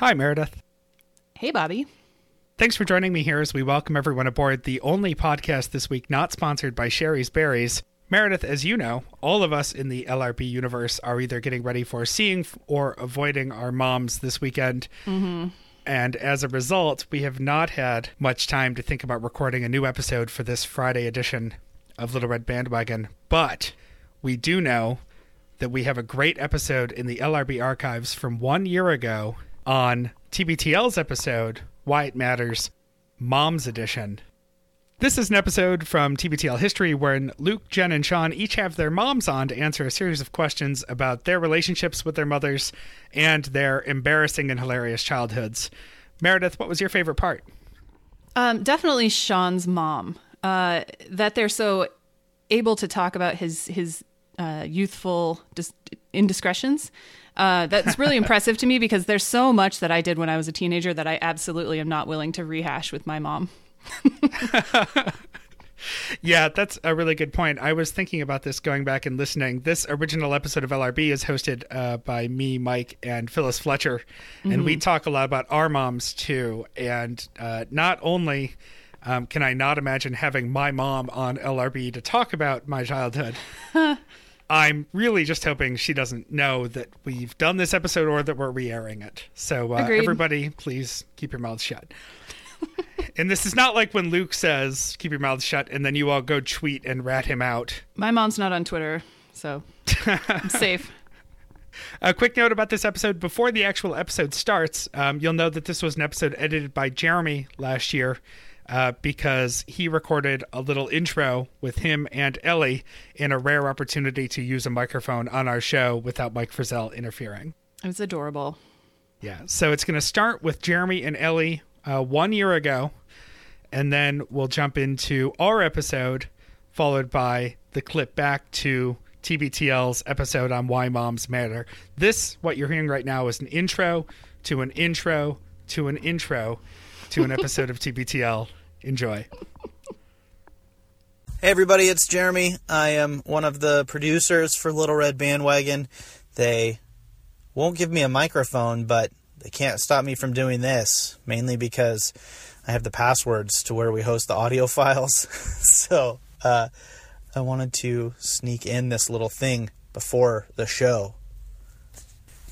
Hi, Meredith. Hey, Bobby. Thanks for joining me here as we welcome everyone aboard the only podcast this week not sponsored by Shari's Berries. Meredith, as you know, all of us in the LRB universe are either getting ready for seeing or avoiding our moms this weekend. Mm-hmm. And as a result, we have not had much time to think about recording a new episode for this Friday edition of Little Red Bandwagon. But we do know that we have a great episode in the LRB archives from one year ago on TBTL's episode, Why It Matters, Mom's Edition. This is an episode from TBTL history wherein Luke, Jen, and Sean each have their moms on to answer a series of questions about their relationships with their mothers and their embarrassing and hilarious childhoods. Meredith, what was your favorite part? Um, definitely Sean's mom. Uh, that they're so able to talk about his his uh, youthful dis- indiscretions. Uh, that's really impressive to me because there's so much that I did when I was a teenager that I absolutely am not willing to rehash with my mom. yeah, that's a really good point. I was thinking about this going back and listening. This original episode of LRB is hosted uh, by me, Mike, and Phyllis Fletcher, and mm-hmm. we talk a lot about our moms too. And uh, not only um, can I not imagine having my mom on LRB to talk about my childhood. I'm really just hoping she doesn't know that we've done this episode or that we're re-airing it. So uh, everybody, please keep your mouths shut. and this is not like when Luke says "keep your mouths shut" and then you all go tweet and rat him out. My mom's not on Twitter, so I'm safe. A quick note about this episode before the actual episode starts. Um, you'll know that this was an episode edited by Jeremy last year uh, because he recorded a little intro with him and Ellie in a rare opportunity to use a microphone on our show without Mike Frizzell interfering. It was adorable. Yeah. So it's going to start with Jeremy and Ellie uh, one year ago, and then we'll jump into our episode, followed by the clip back to TBTL's episode on why moms matter. This, what you're hearing right now, is an intro to an intro to an intro to an episode of TBTL. Enjoy. Hey everybody, it's Jeremy. I am one of the producers for Little Red Bandwagon. They won't give me a microphone, but they can't stop me from doing this, mainly because I have the passwords to where we host the audio files. so uh, I wanted to sneak in this little thing before the show.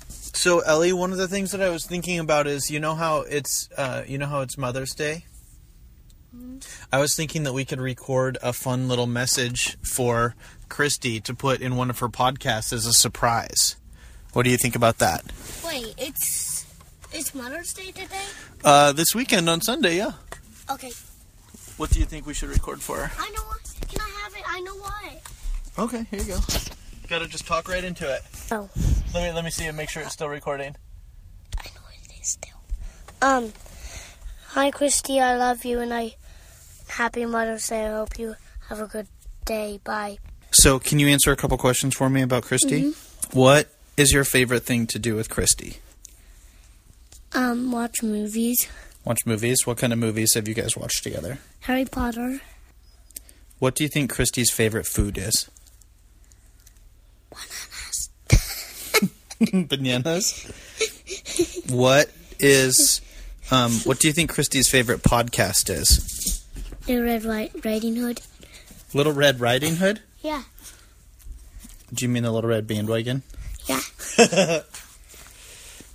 So Ellie, one of the things that I was thinking about is you know how it's uh, you know how it's Mother's Day. I was thinking that we could record a fun little message for Christy to put in one of her podcasts as a surprise. What do you think about that? Wait, it's it's Mother's Day today? Uh, this weekend on Sunday, yeah. Okay. What do you think we should record for her? I know what. Can I have it? I know what. Okay, here you go. You gotta just talk right into it. Oh. Let me let me see and make sure it's still recording. I know it is still. Um. Hi, Christy. I love you, and I happy Mother's Day. I hope you have a good day. Bye. So, can you answer a couple questions for me about Christy? Mm-hmm. What is your favorite thing to do with Christy? Um, watch movies. Watch movies. What kind of movies have you guys watched together? Harry Potter. What do you think Christy's favorite food is? Bananas. Bananas. what is um, what do you think Christy's favorite podcast is? Little Red Riding Hood. Little Red Riding Hood? Yeah. Do you mean the Little Red Bandwagon? Yeah.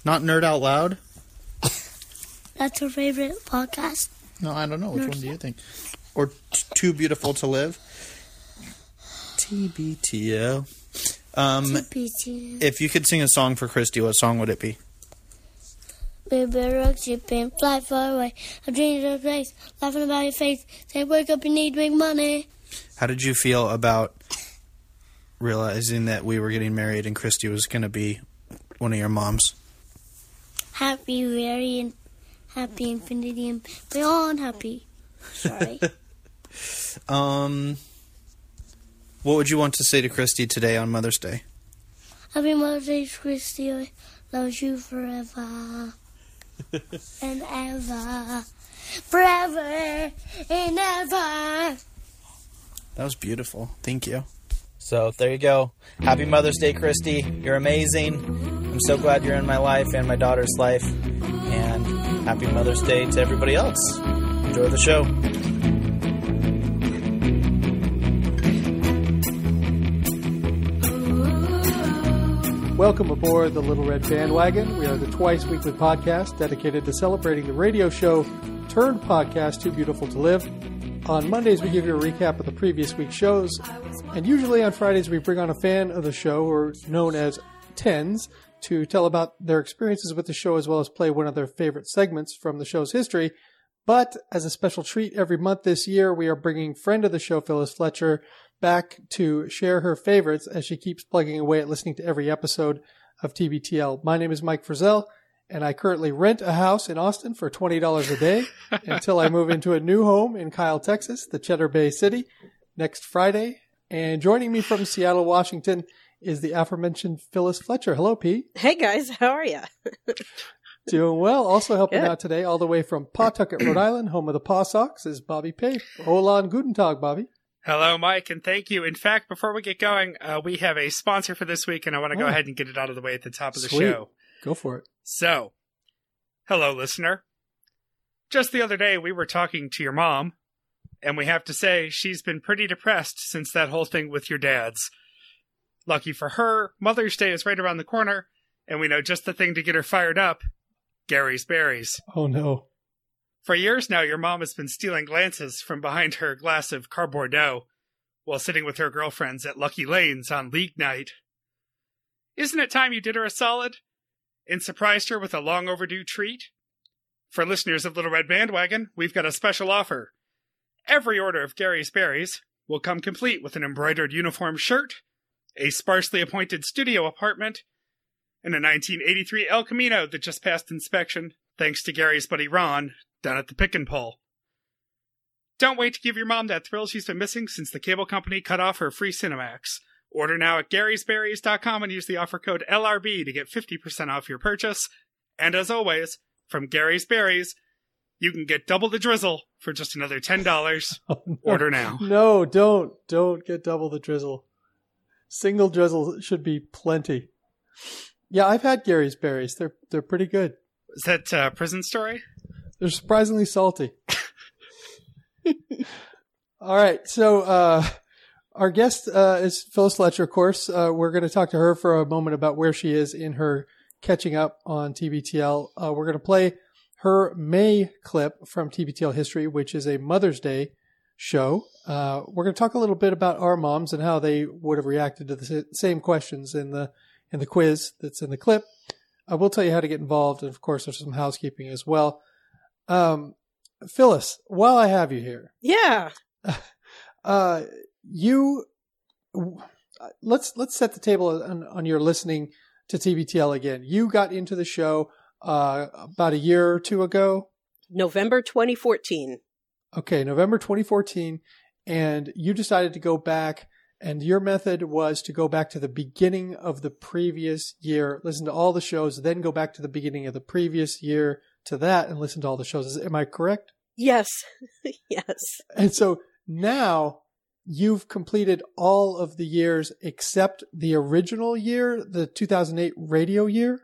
Not Nerd Out Loud? That's her favorite podcast. No, I don't know. Which Nerd one do you think? Or t- Too Beautiful to Live? TBTL. Um, TBTL. If you could sing a song for Christy, what song would it be? Baby, rock ship and fly far away. I'm dreaming of a place, laughing about your face. Say, wake up, you need big money. How did you feel about realizing that we were getting married and Christy was going to be one of your moms? Happy, very happy, infinity, and beyond happy. Sorry. um, what would you want to say to Christy today on Mother's Day? Happy Mother's Day, Christy. I love you forever and ever, forever and ever. That was beautiful. Thank you. So there you go. Happy Mother's Day, Christy. You're amazing. I'm so glad you're in my life and my daughter's life. And happy Mother's Day to everybody else. Enjoy the show. Welcome aboard the Little Red Bandwagon. We are the twice weekly podcast dedicated to celebrating the radio show turned podcast Too Beautiful to Live. On Mondays, we give you a recap of the previous week's shows, and usually on Fridays, we bring on a fan of the show, or known as Tens, to tell about their experiences with the show as well as play one of their favorite segments from the show's history. But as a special treat every month this year, we are bringing friend of the show, Phyllis Fletcher, back to share her favorites as she keeps plugging away at listening to every episode of TBTL. My name is Mike Frizzell, and I currently rent a house in Austin for $20 a day until I move into a new home in Kyle, Texas, the Cheddar Bay City, next Friday. And joining me from Seattle, Washington is the aforementioned Phyllis Fletcher. Hello, Pete. Hey guys, how are you? Doing well. Also helping Good. out today, all the way from Pawtucket, Rhode Island, home of the Paw Sox, is Bobby Pay. Hola, guten Tag, Bobby. Hello, Mike, and thank you. In fact, before we get going, uh, we have a sponsor for this week, and I want to go Oh. ahead and get it out of the way at the top of the Sweet. show. Go for it. So, hello, listener. Just the other day, we were talking to your mom, and we have to say she's been pretty depressed since that whole thing with your dad's. Lucky for her, Mother's Day is right around the corner, and we know just the thing to get her fired up Gary's Berries. Oh, no. For years now, your mom has been stealing glances from behind her glass of Carbordeaux while sitting with her girlfriends at Lucky Lanes on League Night. Isn't it time you did her a solid and surprised her with a long overdue treat? For listeners of Little Red Bandwagon, we've got a special offer. Every order of Gary's Berries will come complete with an embroidered uniform shirt, a sparsely appointed studio apartment, and a 1983 El Camino that just passed inspection, thanks to Gary's buddy Ron down at the Pick and Pull. Don't wait to give your mom that thrill she's been missing since the cable company cut off her free Cinemax. Order now at garysberries.com and use the offer code LRB to get 50% off your purchase. And as always, from Gary's Berries, you can get double the drizzle for just another $10. Oh, no. Order now. No, don't. Don't get double the drizzle. Single drizzle should be plenty. Yeah, I've had Gary's berries. They're they're pretty good. Is that uh, prison story? They're surprisingly salty. All right, so uh, our guest uh, is Phyllis Fletcher. Of course, uh, we're going to talk to her for a moment about where she is in her catching up on TBTL. Uh, we're going to play her May clip from TBTL history, which is a Mother's Day show. Uh, we're going to talk a little bit about our moms and how they would have reacted to the same questions in the in the quiz that's in the clip. I will tell you how to get involved, and of course, there's some housekeeping as well. Um, Phyllis, while I have you here, Yeah. uh, you let's let's set the table on, on your listening to TBTL again. You got into the show uh, about a year or two ago. November 2014. Okay, November 2014, and you decided to go back. And your method was to go back to the beginning of the previous year, listen to all the shows, then go back to the beginning of the previous year to that and listen to all the shows. Is- Am I correct? Yes. yes. And so now you've completed all of the years except the original year, the 2008 radio year.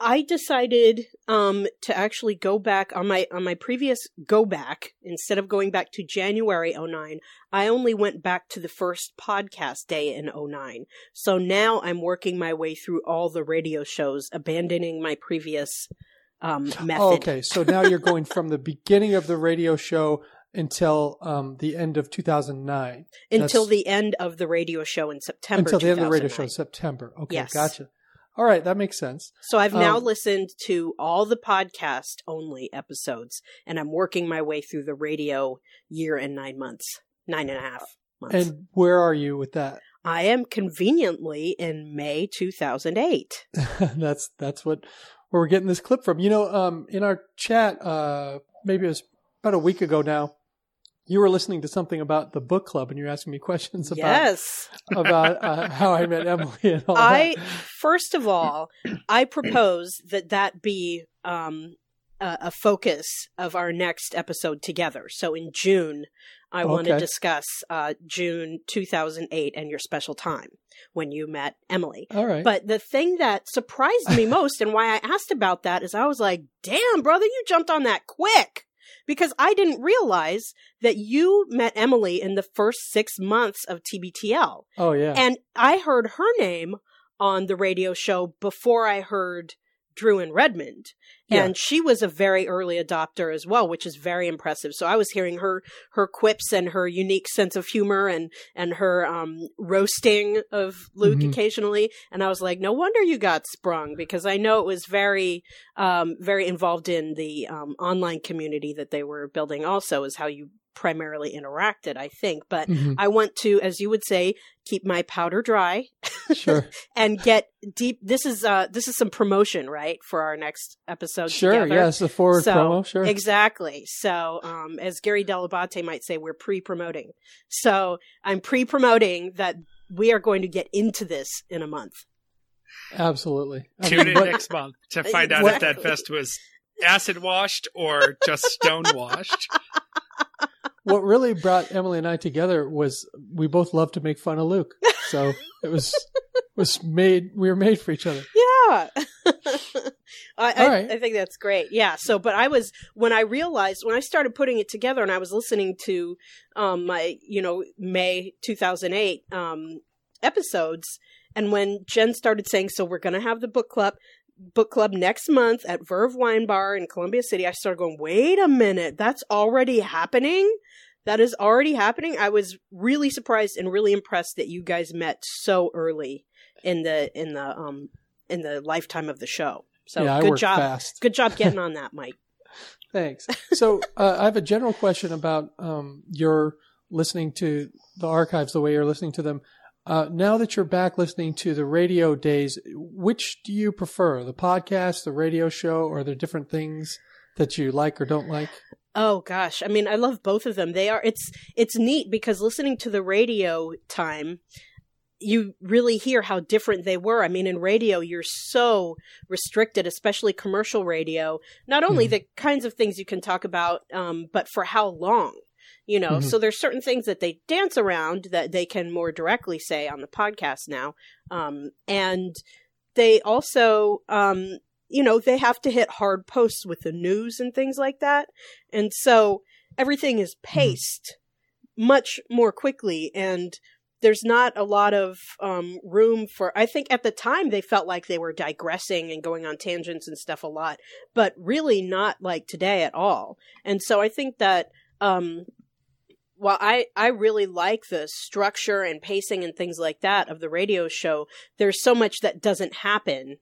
I decided um to actually go back on my on my previous go back instead of going back to January 09 I only went back to the first podcast day in 09 so now I'm working my way through all the radio shows abandoning my previous um method Oh, okay. So now you're going from the beginning of the radio show until um, the end of 2009. until That's- the end of the radio show in September until the end of the radio show, 2009. September. Okay, Yes. gotcha. All right, that makes sense. So I've now Um, listened to all the podcast only episodes, and I'm working my way through the radio year and nine months, nine and a half months. And where are you with that? I am conveniently in May 2008. that's that's what where we're getting this clip from. You know, um, in our chat, uh, maybe it was about a week ago now. You were listening to something about the book club, and you're asking me questions about yes. about uh, how I met Emily and all I that. first of all, I propose that that be um, a, a focus of our next episode together. So in June, I want to discuss uh, June 2008 and your special time when you met Emily. All right. But the thing that surprised me most and why I asked about that is I was like, damn, brother, you jumped on that quick. Because I didn't realize that you met Emily in the first six months of TBTL. oh yeah. And I heard her name on the radio show before I heard Drew and Redmond. Yeah. And she was a very early adopter as well, which is very impressive. So I was hearing her her quips and her unique sense of humor and and her um roasting of Luke Mhm. occasionally. And I was like, no wonder you got sprung because I know it was very um very involved in the um online community that they were building also is how you primarily interacted, I think. But Mhm. I want to, as you would say, keep my powder dry Sure. and get deep. This is uh this is some promotion, right, for our next episode. Sure. together. Yes. The forward So, promo. Sure. Exactly. So, um, as Gary Dell'Abate might say, we're pre-promoting. So I'm pre-promoting that we are going to get into this in a month. Absolutely. Tune in but- next month to find out if that Exactly. vest was acid washed or just stone washed. what really brought Emily and I together was we both love to make fun of Luke. So it was was made we were made for each other. Yeah. I, I, right. I think that's great. Yeah. So, but I was, when I realized, when I started putting it together and I was listening to, um, my, you know, May 2008, um, episodes, and when Jen started saying, so we're going to have the book club, book club next month at Verve Wine Bar in Columbia City, I started going, wait a minute, that's already happening? That is already happening. I was really surprised and really impressed that you guys met so early in the in the um in the lifetime of the show. So yeah, good job. fast. Good job getting on that, Mike. Thanks. So uh, I have a general question about um, your listening to the archives the way you're listening to them. Uh, now that you're back listening to the radio days, which do you prefer, the podcast, the radio show, or are there different things that you like or don't like? Oh gosh, I mean, I love both of them. They are it's it's neat because listening to the radio time you really hear how different they were. I mean, in radio, you're so restricted, especially commercial radio. Not only Mhm. the kinds of things you can talk about, um, but for how long. You know, Mhm. so there's certain things that they dance around that they can more directly say on the podcast now. Um, and they also, um, you know, they have to hit hard posts with the news and things like that. And so everything is paced much more quickly and there's not a lot of um, room for i think at the time they felt like they were digressing and going on tangents and stuff a lot but really not like today at all and so i think that um, while I, I really like the structure and pacing and things like that of the radio show, there's so much that doesn't happen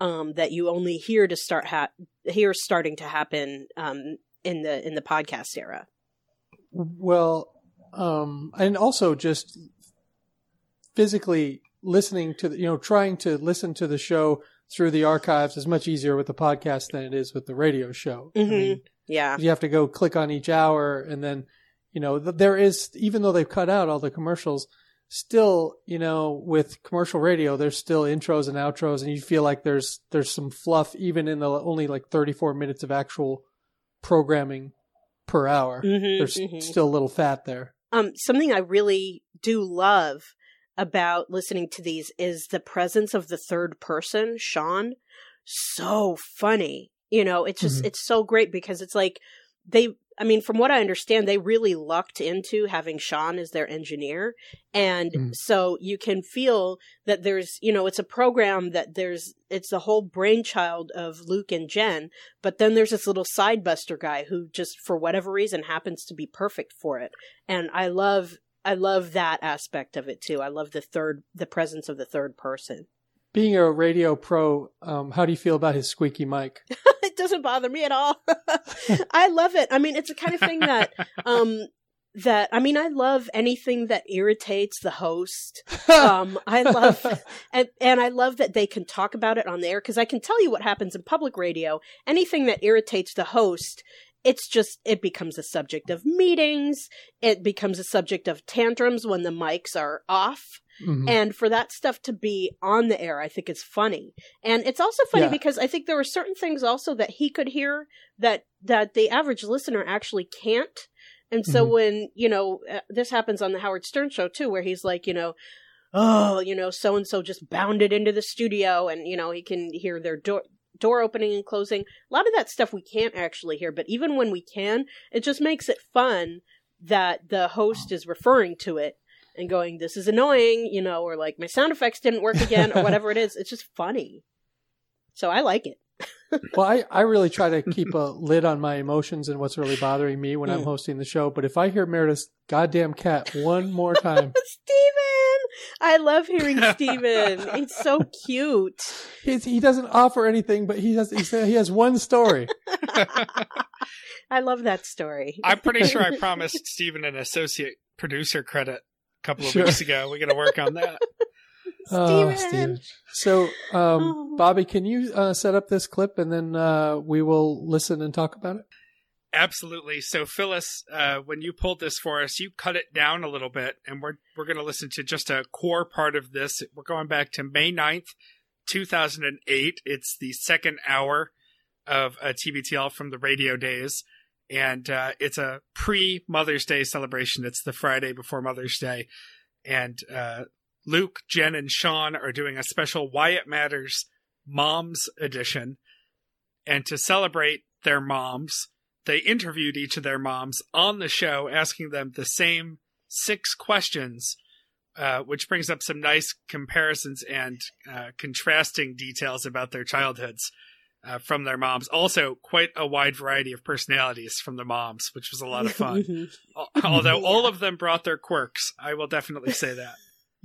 um, that you only hear to start ha- hear starting to happen um, in the in the podcast era. Well, um, and also just physically listening to the, you know, trying to listen to the show through the archives is much easier with the podcast than it is with the radio show. I Mhm. mean, Yeah, you have to go click on each hour and then, you know, there is, even though they've cut out all the commercials, still, you know, with commercial radio, there's still intros and outros and you feel like there's, there's some fluff even in the only like 34 minutes of actual programming per hour. Mhm, There's mhm. still a little fat there. Um, something I really do love about listening to these is the presence of the third person, Sean. So funny. You know, it's just, Mhm. it's so great because it's like they, I mean, from what I understand, they really lucked into having Sean as their engineer. And Mhm. so you can feel that there's, you know, it's a program that there's, it's the whole brainchild of Luke and Jen, but then there's this little sidebuster guy who just, for whatever reason, happens to be perfect for it. And I love, I love that aspect of it too. I love the third, the presence of the third person. Being a radio pro, um, how do you feel about his squeaky mic? it doesn't bother me at all. I love it. I mean, it's the kind of thing that, um, that I mean, I love anything that irritates the host. Um, I love and and I love that they can talk about it on the air because I can tell you what happens in public radio. Anything that irritates the host, it's just it becomes a subject of meetings. It becomes a subject of tantrums when the mics are off. Mhm. And for that stuff to be on the air, I think it's funny. And it's also funny Yeah. because I think there were certain things also that he could hear that that the average listener actually can't. And so Mhm. when, you know, uh, this happens on the Howard Stern show too where he's like, you know, oh, you know, so and so just bounded into the studio and, you know, he can hear their door door opening and closing. A lot of that stuff we can't actually hear, but even when we can, it just makes it fun that the host is referring to it and going, "This is annoying," you know, or like my sound effects didn't work again, or whatever it is. It's just funny. So I like it. Well, I, I really try to keep a lid on my emotions and what's really bothering me when I'm hosting the show. But if I hear Meredith's goddamn cat one more time, Steven! I love hearing Steven. He's so cute. he's, he doesn't offer anything, but he has he, said he has one story. I love that story. I'm pretty sure I promised Steven an associate producer credit a couple of Sure. weeks ago. We got to work on that. Oh, Steven. Steven. So, um, Oh. Bobby, can you uh, set up this clip and then uh, we will listen and talk about it? Absolutely. So, Phyllis, uh, when you pulled this for us, you cut it down a little bit, and we're we're going to listen to just a core part of this. We're going back to May 9th, 2008. It's the second hour of a TBTL from the radio days, and uh, it's a pre Mother's Day celebration. It's the Friday before Mother's Day, and uh, Luke, Jen, and Sean are doing a special Why It Matters Moms edition, and to celebrate their moms they interviewed each of their moms on the show, asking them the same six questions, uh, which brings up some nice comparisons and uh, contrasting details about their childhoods uh, from their moms. Also, quite a wide variety of personalities from the moms, which was a lot of fun. Mhm. Although all of them brought their quirks, I will definitely say that.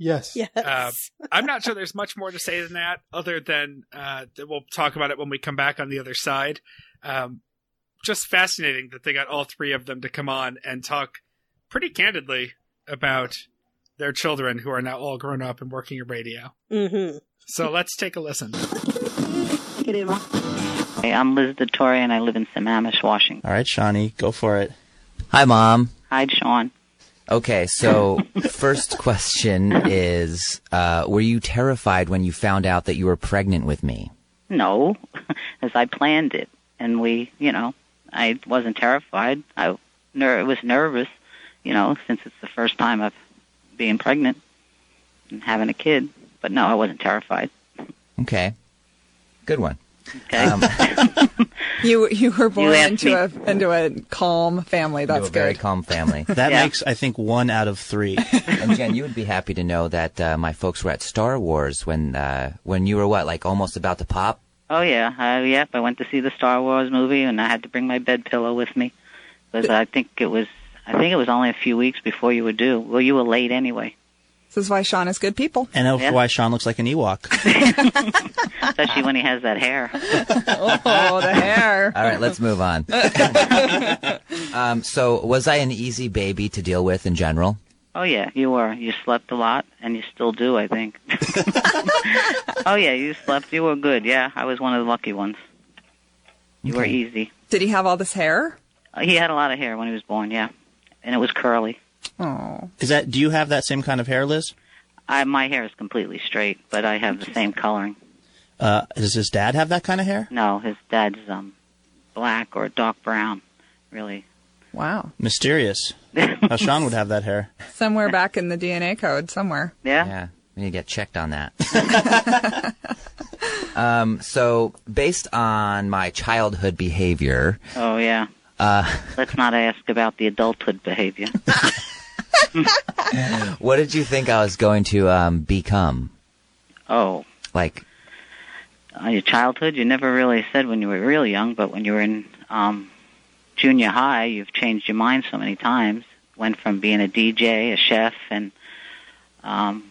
Yes. yes. Uh, I'm not sure there's much more to say than that, other than uh, that we'll talk about it when we come back on the other side. Um, just fascinating that they got all three of them to come on and talk pretty candidly about their children who are now all grown up and working in radio. hmm So let's take a listen. Hey, I'm Liz DeTore and I live in Sammamish, Washington. All right, Shawnee, go for it. Hi, Mom. Hi, Sean. Okay, so first question is uh, Were you terrified when you found out that you were pregnant with me? No, as I planned it, and we, you know, I wasn't terrified. I ner- was nervous, you know, since it's the first time of being pregnant and having a kid. But no, I wasn't terrified. Okay. Good one. Okay. Um, You you were born asked into a into a calm family. you're That's a very calm family. That Yeah. makes, I think, one out of three. and Jen, you would be happy to know that uh, my folks were at Star Wars when uh, when you were what, like almost about to pop? oh yeah, uh, yep. I went to see the Star Wars movie, and I had to bring my bed pillow with me because I think it was, I think it was only a few weeks before you were due. Well, you were late anyway, This is why Sean is good people. And that's Yeah. why Sean looks like an Ewok. especially when he has that hair. Oh, the hair. All right, let's move on. um, so, was I an easy baby to deal with in general? Oh yeah, you were. You slept a lot, and you still do, I think. oh yeah, you slept. You were good. Yeah, I was one of the lucky ones. You were easy. Did he have all this hair? Uh, He had a lot of hair when he was born. Yeah, and it was curly. Oh, Is that? Do you have that same kind of hair, Liz? I my hair is completely straight, but I have the same coloring. Uh, does his dad have that kind of hair? No, his dad's um black or dark brown. Really. wow. Mysterious. How Sean would have that hair. Somewhere back in the DNA code, somewhere. Yeah. Yeah, we need to get checked on that. um, so, based on my childhood behavior, Oh yeah. Uh, Let's not ask about the adulthood behavior. what did you think I was going to um, become? Oh, Like, uh, your childhood, you never really said when you were real young, but when you were in um, junior high, you've changed your mind so many times. Went from being a DJ, a chef, and um,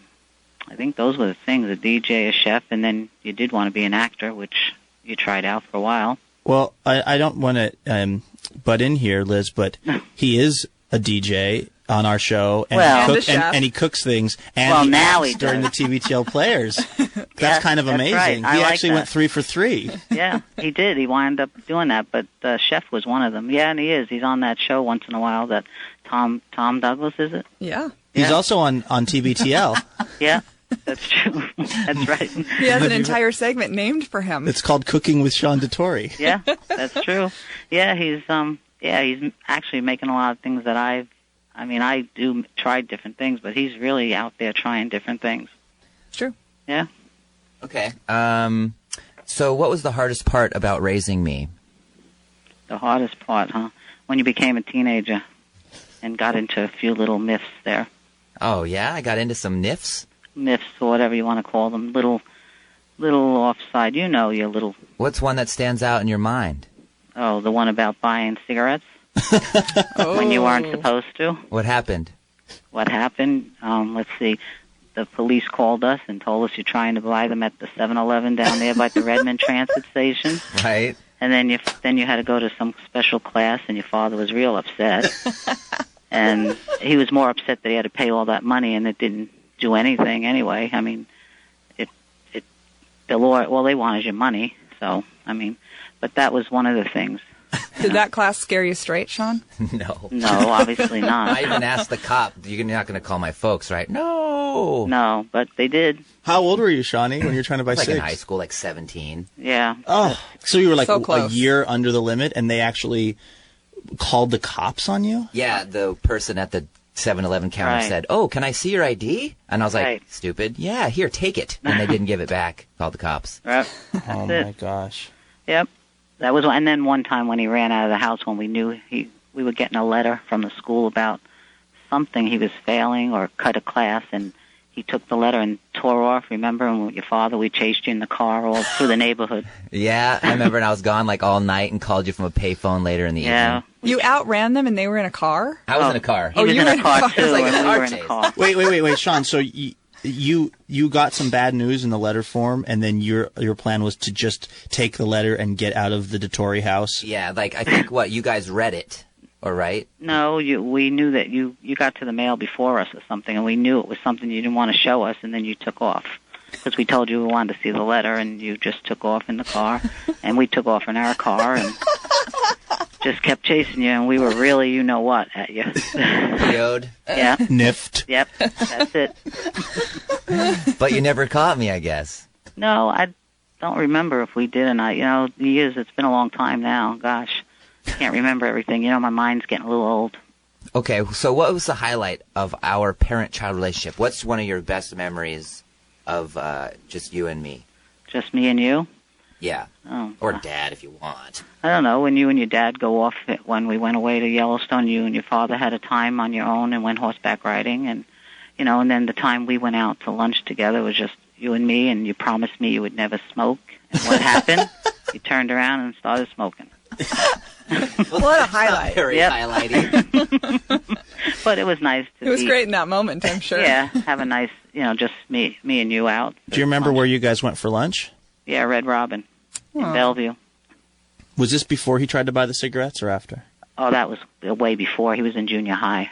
I think those were the things: a DJ, a chef, and then you did want to be an actor, which you tried out for a while. Well, I, I don't want to um, butt in here, Liz, but he is a DJ on our show, and, Well- he, And cook, and, and he cooks things, and Well, he now acts he during the does. TBTL players. That's Yeah, kind of that's amazing. right. He like actually that. went three for three. yeah, he did. He wound up doing that, but uh, Chef was one of them. Yeah, and he is. He's on that show once in a while. That Tom Tom Douglas is it? Yeah. He's Yeah. also on on TBTL. Yeah, that's true. that's right. He has an entire segment named for him. it's called Cooking with Sean DeTore. Yeah, that's true. Yeah, he's um yeah, he's actually making a lot of things that I've I mean, I do try different things, but he's really out there trying different things. It's true. Yeah. Okay. Um, so what was the hardest part about raising me? The hardest part, huh? When you became a teenager and got into a few little myths there. Oh yeah, I got into some nifs. Myths or whatever you want to call them. Little little offside. You know your little What's one that stands out in your mind? oh, the one about buying cigarettes when you weren't supposed to. What happened? what happened. Um, let's see. The police called us and told us you're trying to buy them at the 7-Eleven down there by the Redmond Transit Station. Right. And then you then you had to go to some special class, and your father was real upset. and he was more upset that he had to pay all that money, and it didn't do anything anyway. I mean, it it the law. Well, they wanted your money, so I mean, but that was one of the things. Did that class scare you straight, Sean? no. No, obviously not. I even asked the cop, "You're not going to call my folks, right?" No. No, but they did. How old were you, Shawnee, when you were trying to buy I was like in high school, like 17. Yeah. Oh, so you were like So a year under the limit, and they actually called the cops on you? Yeah, the person at the 7-Eleven counter Right. said, "Oh, can I see your ID?" And I was like, Right. "Stupid. Yeah, here, take it." And they didn't give it back. Called the cops. Right. Oh That's it. my gosh. Yep. That was and then one time when he ran out of the house when we knew he we were getting a letter from the school about something he was failing or cut a class and he took the letter and tore off, remember? And with your father, we chased you in the car all through the neighborhood. Yeah, I remember, and I was gone like all night and called you from a payphone later in the Yeah. evening. You outran them and they were in a car? I was Oh. in a oh. car. He Oh, was you in were a in a car car. too, like and we were in a car. Wait, wait, wait, wait, Sean. So you you you got some bad news in the letter form, and then your your plan was to just take the letter and get out of the DeTore house. Yeah, like I think what you guys read it, or right? No, you we knew that you you got to the mail before us or something, and we knew it was something you didn't want to show us, and then you took off because we told you we wanted to see the letter, and you just took off in the car, and we took off in our car, and just kept chasing you, and we were really you know what at you. Yod. yeah. Niffed. Yep. That's it. But you never caught me, I guess. No, I don't remember if we did or not. You know, years. It's been a long time now. Gosh, can't remember everything. You know, my mind's getting a little old. Okay, so what was the highlight of our parent-child relationship? What's one of your best memories of uh, just you and me? Just me and you. Yeah, Oh. or dad if you want. I don't know, when you and your dad go off when we went away to Yellowstone, you and your father had a time on your own and went horseback riding and you know, and then the time we went out to lunch together was just you and me and you promised me you would never smoke. And what happened? You turned around and started smoking. What a highlight. Very Yep. highlighting. But it was nice to It was be- great in that moment, I'm sure. Yeah, have a nice, you know, just me me and you out. Do you remember where you guys went for lunch? Yeah, Red Robin in Bellevue. Was this before he tried to buy the cigarettes or after? Oh, that was way before. He was in junior high.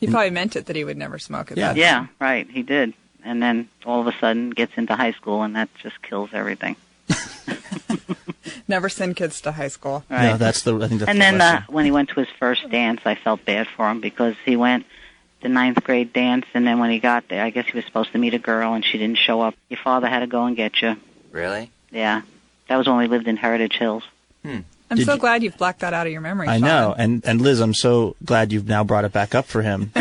He probably meant it that he would never smoke at Yeah. Yeah, right. He did, and then all of a sudden gets into high school, and that just kills everything. Never send kids to high school. Right. No, that's the. I think that's and the then uh, when he went to his first dance, I felt bad for him because he went the ninth grade dance, and then when he got there, I guess he was supposed to meet a girl, and she didn't show up. Your father had to go and get you. really? Yeah, that was when we lived in Heritage Hills. I'm Did so you- glad you've blacked that out of your memory. I Sean. know, and and Liz, I'm so glad you've now brought it back up for him.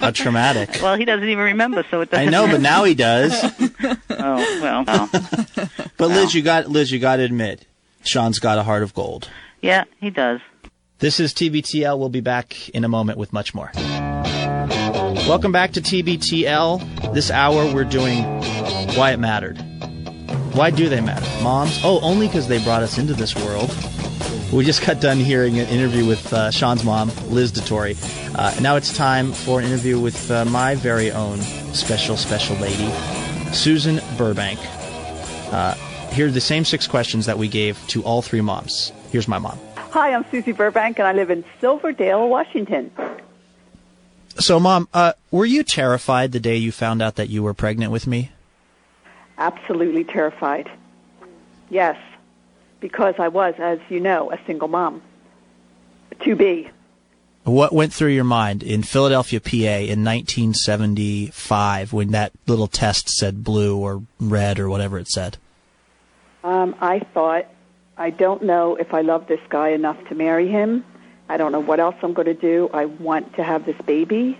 How traumatic. Well, he doesn't even remember, so it doesn't. I know, but now he does. Oh well. Oh. But Liz, you got Liz, you got to admit, Sean's got a heart of gold. Yeah, he does. This is TBTL. We'll be back in a moment with much more. Welcome back to TBTL. This hour we're doing why it mattered. Why do they matter? Moms? Oh, only because they brought us into this world. We just got done hearing an interview with uh, Sean's mom, Liz DeTore. Uh, now it's time for an interview with uh, my very own special, special lady, Susan Burbank. Uh, here are the same six questions that we gave to all three moms. Here's my mom. Hi, I'm Susie Burbank, and I live in Silverdale, Washington. So, Mom, uh, were you terrified the day you found out that you were pregnant with me? Absolutely terrified. Yes, because I was, as you know, a single mom. To be. What went through your mind in Philadelphia, PA in 1975 when that little test said blue or red or whatever it said? Um, I thought, I don't know if I love this guy enough to marry him. I don't know what else I'm going to do. I want to have this baby.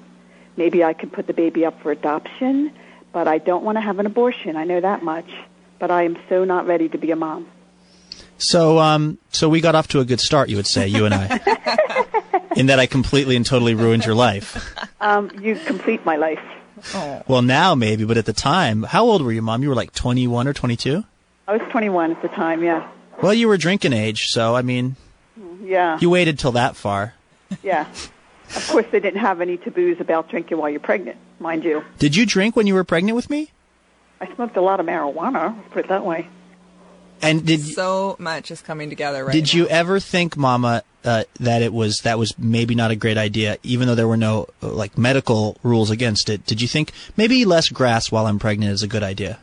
Maybe I can put the baby up for adoption, but I don't want to have an abortion. I know that much. But I am so not ready to be a mom. So, um, so we got off to a good start, you would say, you and I, in that I completely and totally ruined your life. Um, you complete my life. Well, now maybe, but at the time, how old were you, Mom? You were like 21 or 22? I was 21 at the time, yeah. Well, you were drinking age, so I mean, Yeah. you waited till that far. Yeah. Of course, they didn't have any taboos about drinking while you're pregnant, mind you. Did you drink when you were pregnant with me? I smoked a lot of marijuana, let's put it that way. And did So much is coming together right did now. you ever think, Mama, uh, that it was that was maybe not a great idea, even though there were no uh, like medical rules against it? Did you think maybe less grass while I'm pregnant is a good idea?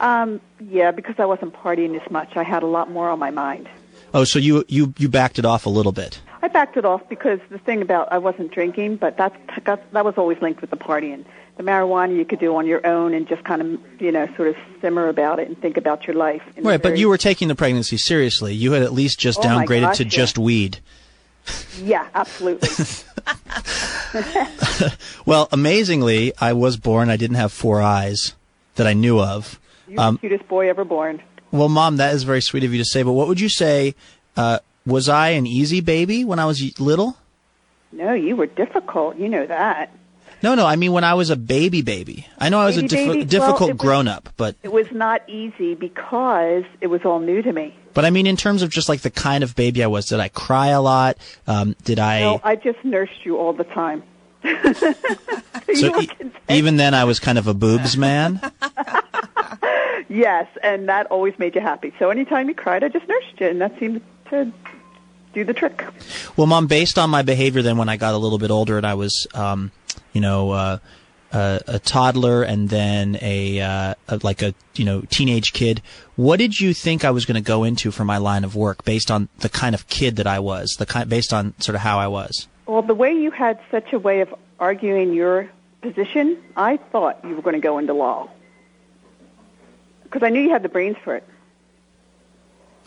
Um, yeah, because I wasn't partying as much. I had a lot more on my mind. Oh, so you you you backed it off a little bit. I backed it off because the thing about I wasn't drinking, but that that, that was always linked with the partying. The marijuana you could do on your own and just kind of you know sort of simmer about it and think about your life. Right, but you were taking the pregnancy seriously. You had at least just Oh downgraded gosh, to yeah. just weed. yeah, absolutely. Well, amazingly, I was born. I didn't have four eyes that I knew of. You're Um, the cutest boy ever born. Well, Mom, that is very sweet of you to say. But what would you say? Uh, was I an easy baby when I was little? No, you were difficult. You know that. No, no. I mean, when I was a baby, baby. I know I was a Baby, diffi- baby? difficult Well, grown up, but It was not easy because it was all new to me. but I mean, in terms of just like the kind of baby I was, did I cry a lot? Um, did I? No, I just nursed you all the time. so e- even then, I was kind of a boobs man. Yes, and that always made you happy. So anytime you cried, I just nursed you, and that seemed to do the trick. Well, mom, based on my behavior then when I got a little bit older and I was, um, you know, uh, a, a toddler and then a, uh, a like a you know teenage kid, what did you think I was going to go into for my line of work based on the kind of kid that I was, the kind based on sort of how I was? Well, the way you had such a way of arguing your position, I thought you were going to go into law. Because I knew you had the brains for it.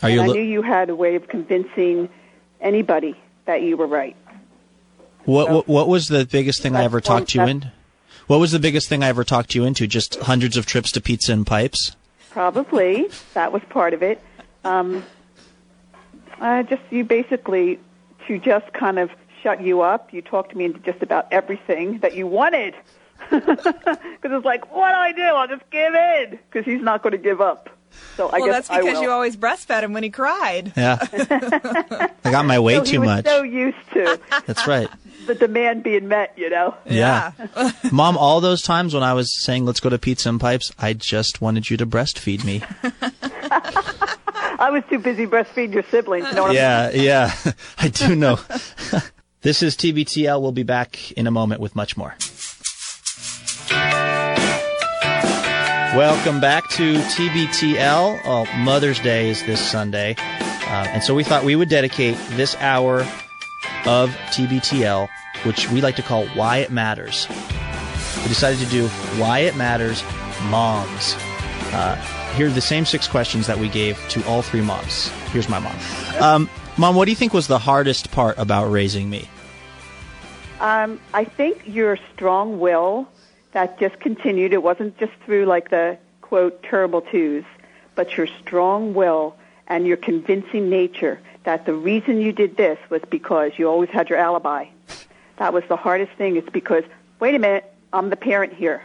Are and you? I li- knew you had a way of convincing anybody that you were right. what, what what was the biggest thing I ever talked you in? What was the biggest thing I ever talked you into? Just hundreds of trips to Pizza and Pipes. Probably. that was part of it. Um, uh, just you basically, to just kind of shut you up, you talked to me into just about everything that you wanted. Because it's like, what do I do? I'll just give in. Because he's not going to give up. So I well, guess that's because will. you always breastfed him when he cried. Yeah, I got my way So he too was much. so used to That's right. the demand being met, you know. Yeah. Mom, all those times when I was saying, let's go to Pizza and Pipes, I just wanted you to breastfeed me. I was too busy breastfeeding your siblings. You know what yeah, yeah. I do know. this is TBTL. We'll be back in a moment with much more. Welcome back to TBTL. Oh, Mother's Day is this Sunday. Uh, and so we thought we would dedicate this hour of TBTL, which we like to call Why It Matters. We decided to do Why It Matters Moms. Uh, here are the same six questions that we gave to all three moms. Here's my mom. Um, mom, what do you think was the hardest part about raising me? Um, I think your strong will that just continued. It wasn't just through like the quote terrible twos, but your strong will and your convincing nature that the reason you did this was because you always had your alibi. That was the hardest thing. It's because wait a minute, I'm the parent here.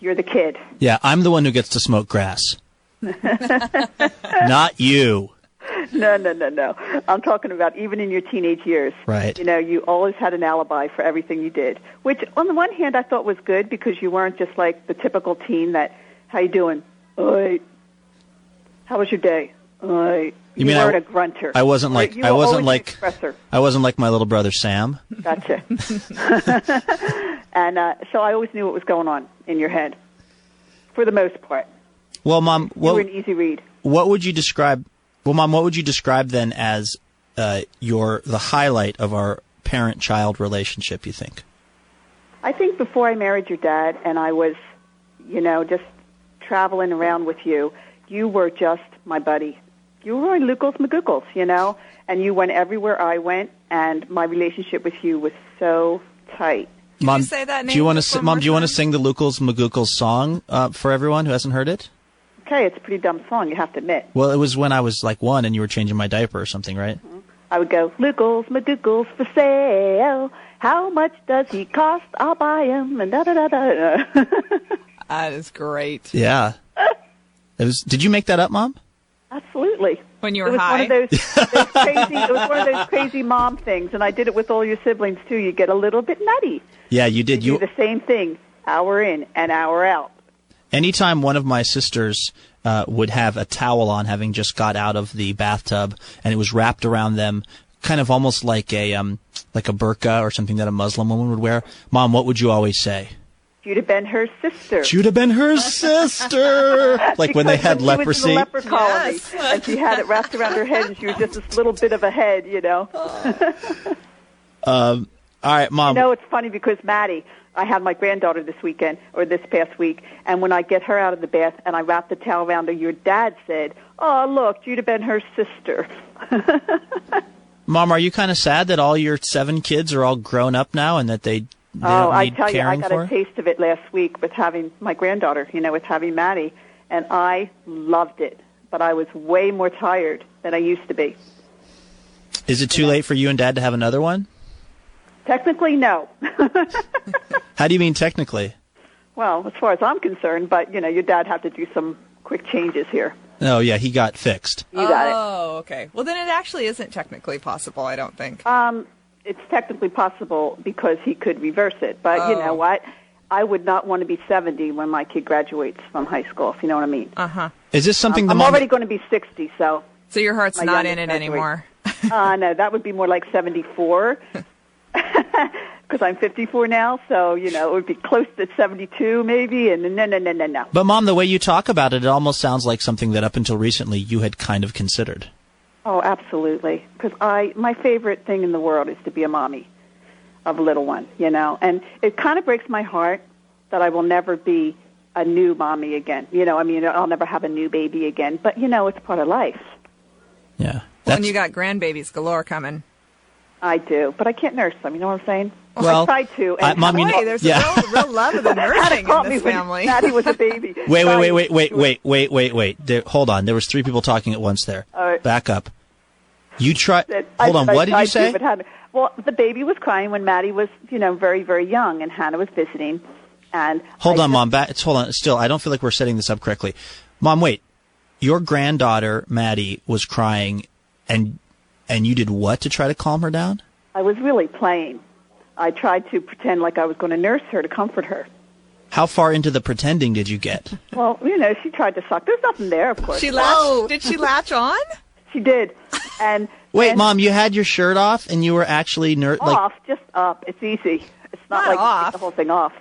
You're the kid. Yeah, I'm the one who gets to smoke grass, not you. No, no, no, no. I'm talking about even in your teenage years. Right. You know, you always had an alibi for everything you did, which on the one hand I thought was good because you weren't just like the typical teen that, how you doing? Oi. How was your day? Oi. You mean I- weren't a grunter. I wasn't like You I wasn't like. I wasn't like my little brother Sam. Gotcha. and uh, so I always knew what was going on in your head, for the most part. Well, mom, you were an easy read. what would you describe? Well, mom, what would you describe then as uh, your the highlight of our parent-child relationship? You think? I think before I married your dad and I was, you know, just traveling around with you, you were just my buddy. You were my Lucas McGoogles, you know, and you went everywhere I went, and my relationship with you was so tight. Mom, say that do name you want to, Mom? more Do you want to sing the Lucas McGoogles song uh, for everyone who hasn't heard it? Okay, it's a pretty dumb song, you have to admit. Well, it was when I was like one, and you were changing my diaper or something, right? Mm-hmm. I would go, Lucas McGoogles for sale. How much does he cost? I'll buy him. And da da da da. That is great. Yeah. It was. Did you make that up, Mom? Absolutely. When you It were was high. one of those, those crazy. It was one of those crazy mom things, and I did it with all your siblings too. You get a little bit nutty. Yeah, you did. You You do the same thing, hour in and hour out. Anytime one of my sisters uh, would have a towel on, having just got out of the bathtub, and it was wrapped around them, kind of almost like a um, like a burqa or something that a Muslim woman would wear. Mom, what would you always say? You'd have been her sister. You'd have been her sister. like when they Because had she was in leprosy. the leper colony, and she had it wrapped around her head, and she was just this little bit of a head, you know. Um, all right, Mom. You know, it's funny because Maddie, I had my granddaughter this weekend or this past week, and when I get her out of the bath and I wrap the towel around her, your dad said, "Oh, look, you'd have been her sister." Mom, are you kind of sad that all your seven kids are all grown up now and that they, they oh, don't I tell you, I got for? a taste of it last week with having my granddaughter. You know, with having Maddie, and I loved it, but I was way more tired than I used to be. Is it too late for you and Dad to have another one? Technically, no. How do you mean technically? well, as far as I'm concerned, but you know, your dad had to do some quick changes here. Oh yeah, he got fixed. You got it. Oh, okay. Well, then it actually isn't technically possible, I don't think. Um, it's technically possible because he could reverse it. But you Oh. know what? I would not want to be 70 when my kid graduates from high school, if you know what I mean. Uh huh. Is this something I'm, the I'm mom? already going to be 60, so. So your heart's not in youngest it anymore. uh, no, that would be more like 74. Because I'm 54 now, so, you know, it would be close to 72 maybe, and no, no, no, no, no. But mom, the way you talk about it, it almost sounds like something that up until recently you had kind of considered. Oh, absolutely. Because I, my favorite thing in the world is to be a mommy of a little one, you know. And it kind of breaks my heart that I will never be a new mommy again. You know, I mean, I'll never have a new baby again. But you know, it's part of life. Yeah. When you got grandbabies galore coming. I do, but I can't nurse them. You know what I'm saying? Well, I tried to. I- And Mom, you know- there's yeah. a real, real love of the nursing in this family. Maddie was a baby. Wait, wait, wait, wait, wait, wait, wait, wait, wait. There, hold on. There was three people talking at once there. All right. Back up. You try. Hold on. I What did tried you say? but well, the baby was crying when Maddie was, you know, very, very young, and Hannah was visiting. And Hold I on, just- mom. Back. Hold on. Still, I don't feel like we're setting this up correctly. Mom, wait. Your granddaughter Maddie was crying, and and you did what to try to calm her down? I was really playing. I tried to pretend like I was going to nurse her to comfort her. How far into the pretending did you get? Well, you know, she tried to suck. There's nothing there, of course. She latched. Did she latch on? She did. And Wait, and mom, you had your shirt off and you were actually ner- like off, just up. It's easy. It's not, Not like you off. take the whole thing off.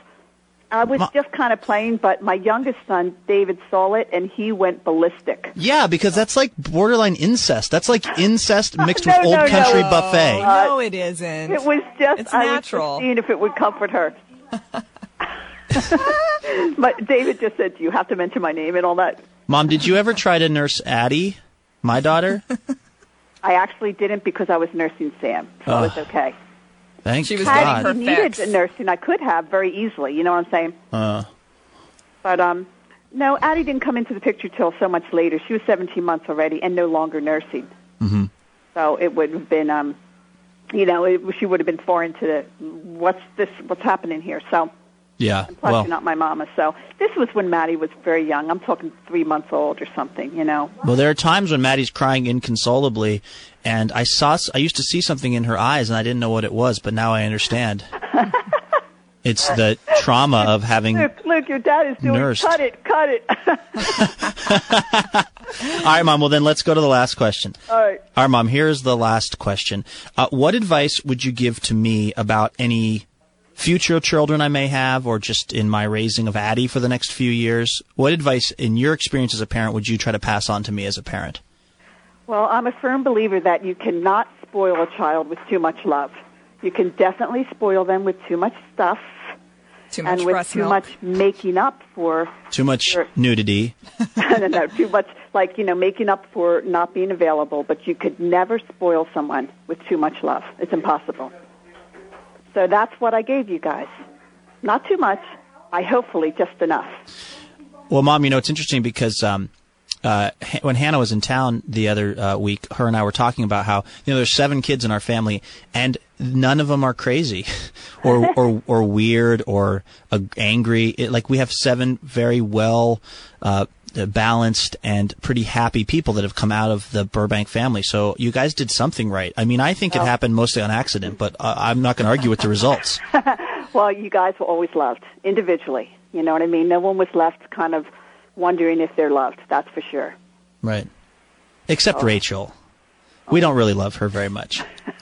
I was Ma- just kind of playing, but my youngest son, David, saw it and he went ballistic. Yeah, because that's like borderline incest. That's like incest mixed No, with old no, no. country buffet. Uh, no, it isn't. It was just It's I natural. was just seeing if it would comfort her. but David just said, "Do you have to mention my name and all that?" Mom, did you ever try to nurse Addie, my daughter? I actually didn't because I was nursing Sam, so it was okay. Thank She was Had God. her he needed fix. the nursing, I could have very easily. You know what I'm saying? Uh, But um, no, Addie didn't come into the picture till so much later. She was 17 months already and no longer nursing. mhm. So it would have been, um, you know, it, she would have been foreign to the what's this, what's happening here. So Yeah. plus Well, you're not my mama. So this was when Maddie was very young. I'm talking three months old or something. You know. well, there are times when Maddie's crying inconsolably, and I saw, I used to see something in her eyes, and I didn't know what it was, but now I understand. it's the trauma of having. Look, look, your dad is doing. Nursed. Cut it, cut it. All right, mom. Well, then let's go to the last question. All right. All right, mom. Here's the last question. Uh, what advice would you give to me about any future children I may have, or just in my raising of Addie for the next few years? What advice, in your experience as a parent, would you try to pass on to me as a parent? Well, I'm a firm believer that you cannot spoil a child with too much love. You can definitely spoil them with too much stuff. Too much and with too milk. much making up for Too much nudity. no, no, too much like you know making up for not being available. But you could never spoil someone with too much love. It's impossible. So that's what I gave you guys. Not too much. I hopefully just enough. Well, mom, you know it's interesting because um, uh, when Hannah was in town the other uh, week, her and I were talking about how you know there's seven kids in our family, and none of them are crazy, or or or weird or uh, angry. It, like we have seven very well. Uh, balanced and pretty happy people that have come out of the Burbank family. So you guys did something right. I mean, I think it Oh. happened mostly on accident, but uh, I'm not going to argue with the results. well, you guys were always loved individually. You know what I mean? No one was left kind of wondering if they're loved. That's for sure. Right. Except Oh. Rachel. We don't really love her very much.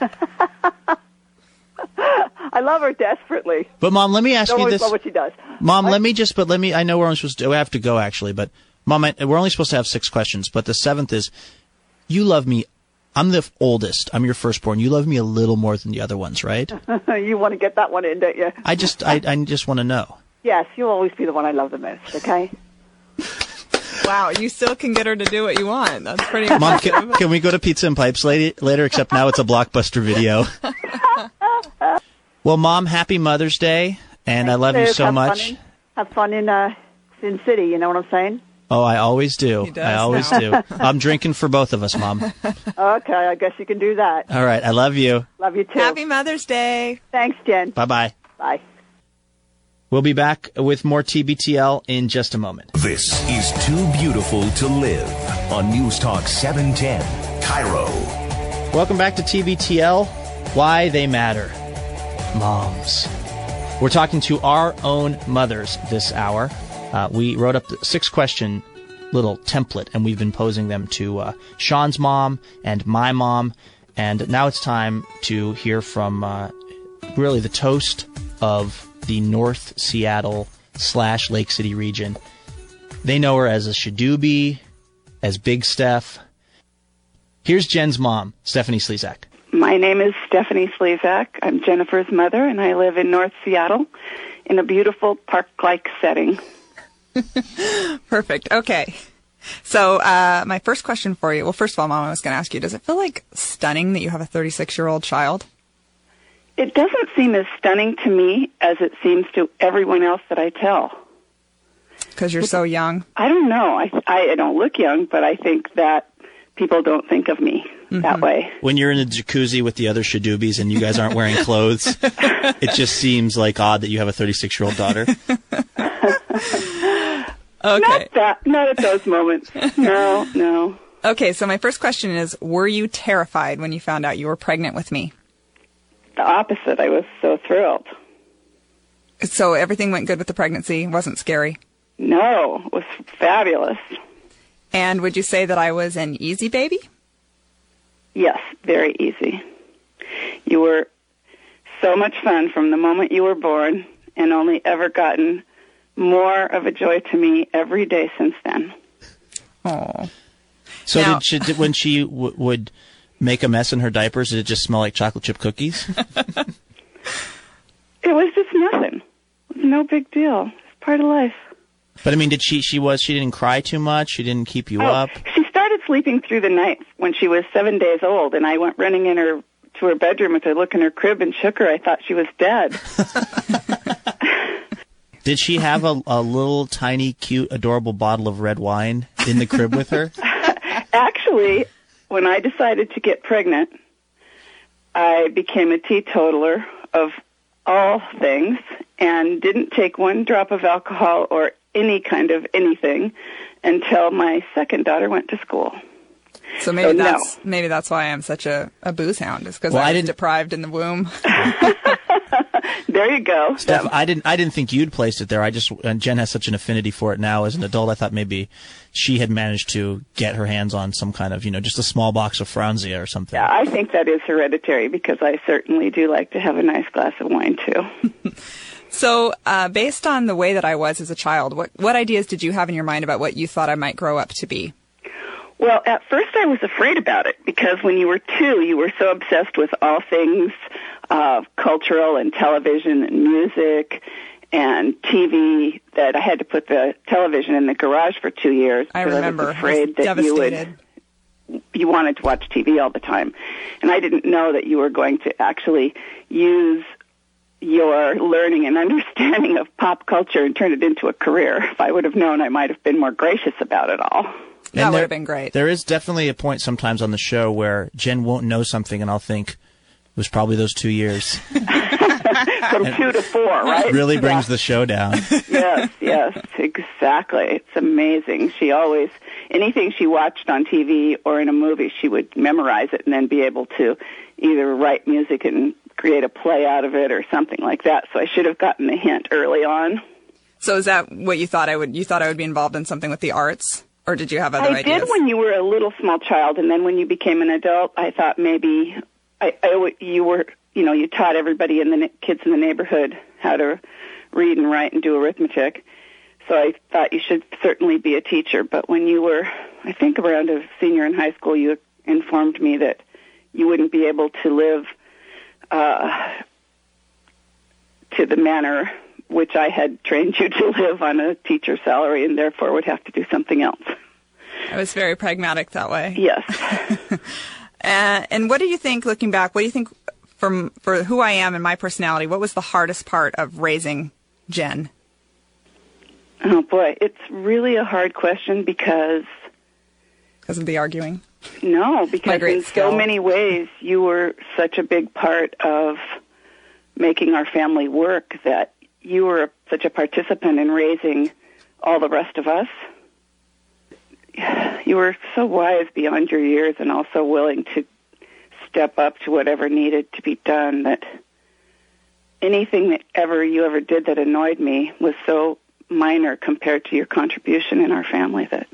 I love her desperately. But mom, let me ask Don't you this. love what she does. Mom, let me just, but let me, I know we're only supposed to, we have to go actually, but mom, I, we're only supposed to have six questions, but the seventh is, you love me, I'm the oldest, I'm your firstborn, you love me a little more than the other ones, right? you want to get that one in, don't you? I just, I, I just want to know. Yes, you'll always be the one I love the most. Okay. Wow, you still can get her to do what you want. That's pretty Mom, impressive. can, can we go to Pizza and Pipes later, later, except now it's a blockbuster video? well, mom, happy Mother's Day, and I love you so have much. Fun in, have fun in uh, Sin City. You know what I'm saying? Oh, I always do. I always now. do. I'm drinking for both of us, mom. Okay, I guess you can do that. All right, I love you. Love you too. Happy Mother's Day. Thanks, Jen. Bye bye bye. We'll be back with more TBTL in just a moment. This is Too Beautiful to Live on News Talk 710, KIRO. Welcome back to TBTL. Why they matter. Moms. We're talking to our own mothers this hour. Uh, we wrote up the six question little template and we've been posing them to uh, Sean's mom and my mom. And now it's time to hear from uh, really the toast of the North Seattle slash Lake City region. They know her as a Shadoobie, as Big Steph. Here's Jen's mom, Stephanie Slezak. My name is Stephanie Slezak. I'm Jennifer's mother, and I live in North Seattle in a beautiful park like setting. Perfect. Okay. So, uh, my first question for you. Well, first of all, Mom, I was going to ask you: Does it feel like stunning that you have a 36 year old child? It doesn't seem as stunning to me as it seems to everyone else that I tell. Because you're so young. I don't know. I, I don't look young, but I think that people don't think of me that mm-hmm. way. When you're in a jacuzzi with the other Shadoobies and you guys aren't wearing clothes, it just seems like odd that you have a 36 year old daughter. Okay. Not that. Not at those moments. No, no. Okay. So, my first question is: Were you terrified when you found out you were pregnant with me? The opposite. I was so thrilled. So everything went good with the pregnancy. It wasn't scary. No, it was fabulous. And would you say that I was an easy baby? Yes, very easy. You were so much fun from the moment you were born and only ever gotten more of a joy to me every day since then. Oh. So Now- did she, did, when she w- would make a mess in her diapers, did it just smell like chocolate chip cookies? It was just nothing. No big deal. It's part of life. but I mean, did she? She was. She didn't cry too much. She didn't keep you Oh, up. She started sleeping through the night when she was seven days old, and I went running in her to her bedroom with her, look in her crib, and shook her. I thought she was dead. Did she have a, a little tiny, cute, adorable bottle of red wine in the crib with her? Actually, when I decided to get pregnant, I became a teetotaler of all things and didn't take one drop of alcohol or any kind of anything until my second daughter went to school. So maybe So, no. that's maybe that's why I'm such a, a booze hound. Is because Well, I I was didn't- deprived in the womb. There you go. Steph, I didn't. I didn't think you'd placed it there. I just and Jen has such an affinity for it now as an adult. I thought maybe she had managed to get her hands on some kind of, you know, just a small box of Franzia or something. Yeah, I think that is hereditary because I certainly do like to have a nice glass of wine too. So, uh, based on the way that I was as a child, what what ideas did you have in your mind about what you thought I might grow up to be? Well, at first I was afraid about it because when you were two, you were so obsessed with all things uh, cultural and television and music and TV that I had to put the television in the garage for two years. I remember. I I was was afraid that you would devastated. you wanted to watch TV all the time. And I didn't know that you were going to actually use your learning and understanding of pop culture and turn it into a career. If I would have known, I might have been more gracious about it all. That would have been great. There is definitely a point sometimes on the show where Jen won't know something, and I'll think it was probably those two years. From two to four, right? really Yeah. brings the show down. yes, yes, exactly. It's amazing. She always anything she watched on TV or in a movie, she would memorize it and then be able to either write music and create a play out of it or something like that. So I should have gotten the hint early on. So is that what you thought I would? You thought I would be involved in something with the arts, or did you have other I ideas? I did when you were a little small child, and then when you became an adult, I thought maybe I, I you were, you know, you taught everybody in the kids in the neighborhood how to read and write and do arithmetic. So I thought you should certainly be a teacher. But when you were, I think around a senior in high school, you informed me that you wouldn't be able to live uh, to the manner which I had trained you to live on a teacher salary, and therefore would have to do something else. I was very pragmatic that way. Yes. Uh, and what do you think, looking back? What do you think from for who I am and my personality? What was the hardest part of raising Jen? Oh boy, it's really a hard question because Because of the arguing. no, because in skill. so many ways you were such a big part of making our family work that you were such a participant in raising all the rest of us. You were so wise beyond your years and also willing to step up to whatever needed to be done that anything that ever you ever did that annoyed me was so minor compared to your contribution in our family that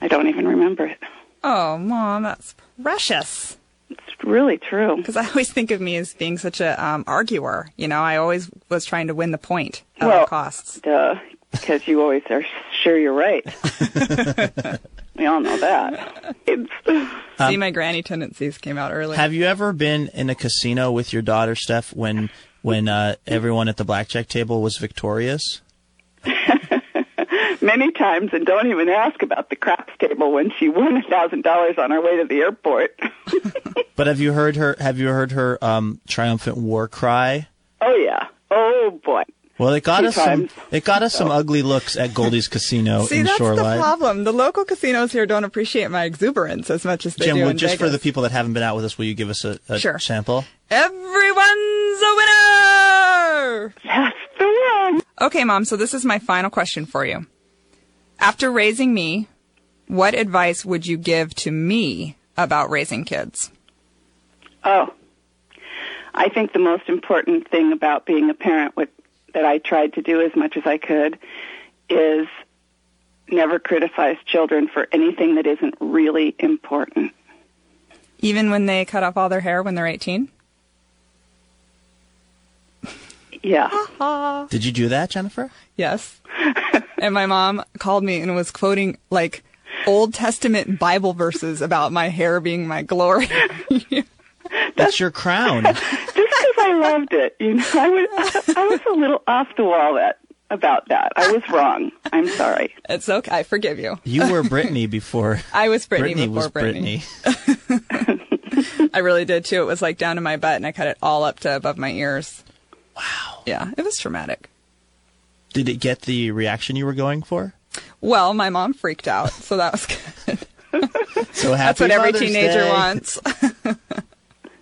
I don't even remember it. Oh, mom, that's precious. It's really true. Because I always think of me as being such a um, arguer. You know, I always was trying to win the point at Well, all costs. Duh, because you always are sure you're right. we all know that. It's, See, my granny tendencies came out early. Have you ever been in a casino with your daughter, Steph, when when uh, everyone at the blackjack table was victorious? many times, and don't even ask about the craps table when she won a thousand dollars on our way to the airport. But have you heard her? Have you heard her um, triumphant war cry? oh yeah. Oh boy. Well, it got Two us some. It got us some ugly looks at Goldie's Casino See, in that's the problem. The local casinos here don't appreciate my exuberance as much as they Jim, do well, in just for the people that haven't been out with us, will you give us a, a Sure. sample? Everyone's a winner! That's the one. Okay, Mom, so this is my final question for you. After raising me, what advice would you give to me about raising kids? Oh, I think the most important thing about being a parent, what, that I tried to do as much as I could, is never criticize children for anything that isn't really important. Even when they cut off all their hair when they're 18? Yeah. Did you do that, Jennifer? Yes. and my mom called me and was quoting like Old Testament Bible verses about my hair being my glory. That's your crown. Just because I loved it, you know, I was I was a little off the wall that about that. I was wrong. I'm sorry. it's okay. I forgive you. You were Brittany before. I was Brittany, Brittany before was Brittany. Brittany. I really did too. It was like down to my butt and I cut it all up to above my ears. Wow. Yeah, it was traumatic. Did it get the reaction you were going for? Well, my mom freaked out, so that was good. So happy That's what every Mother's teenager Day. wants.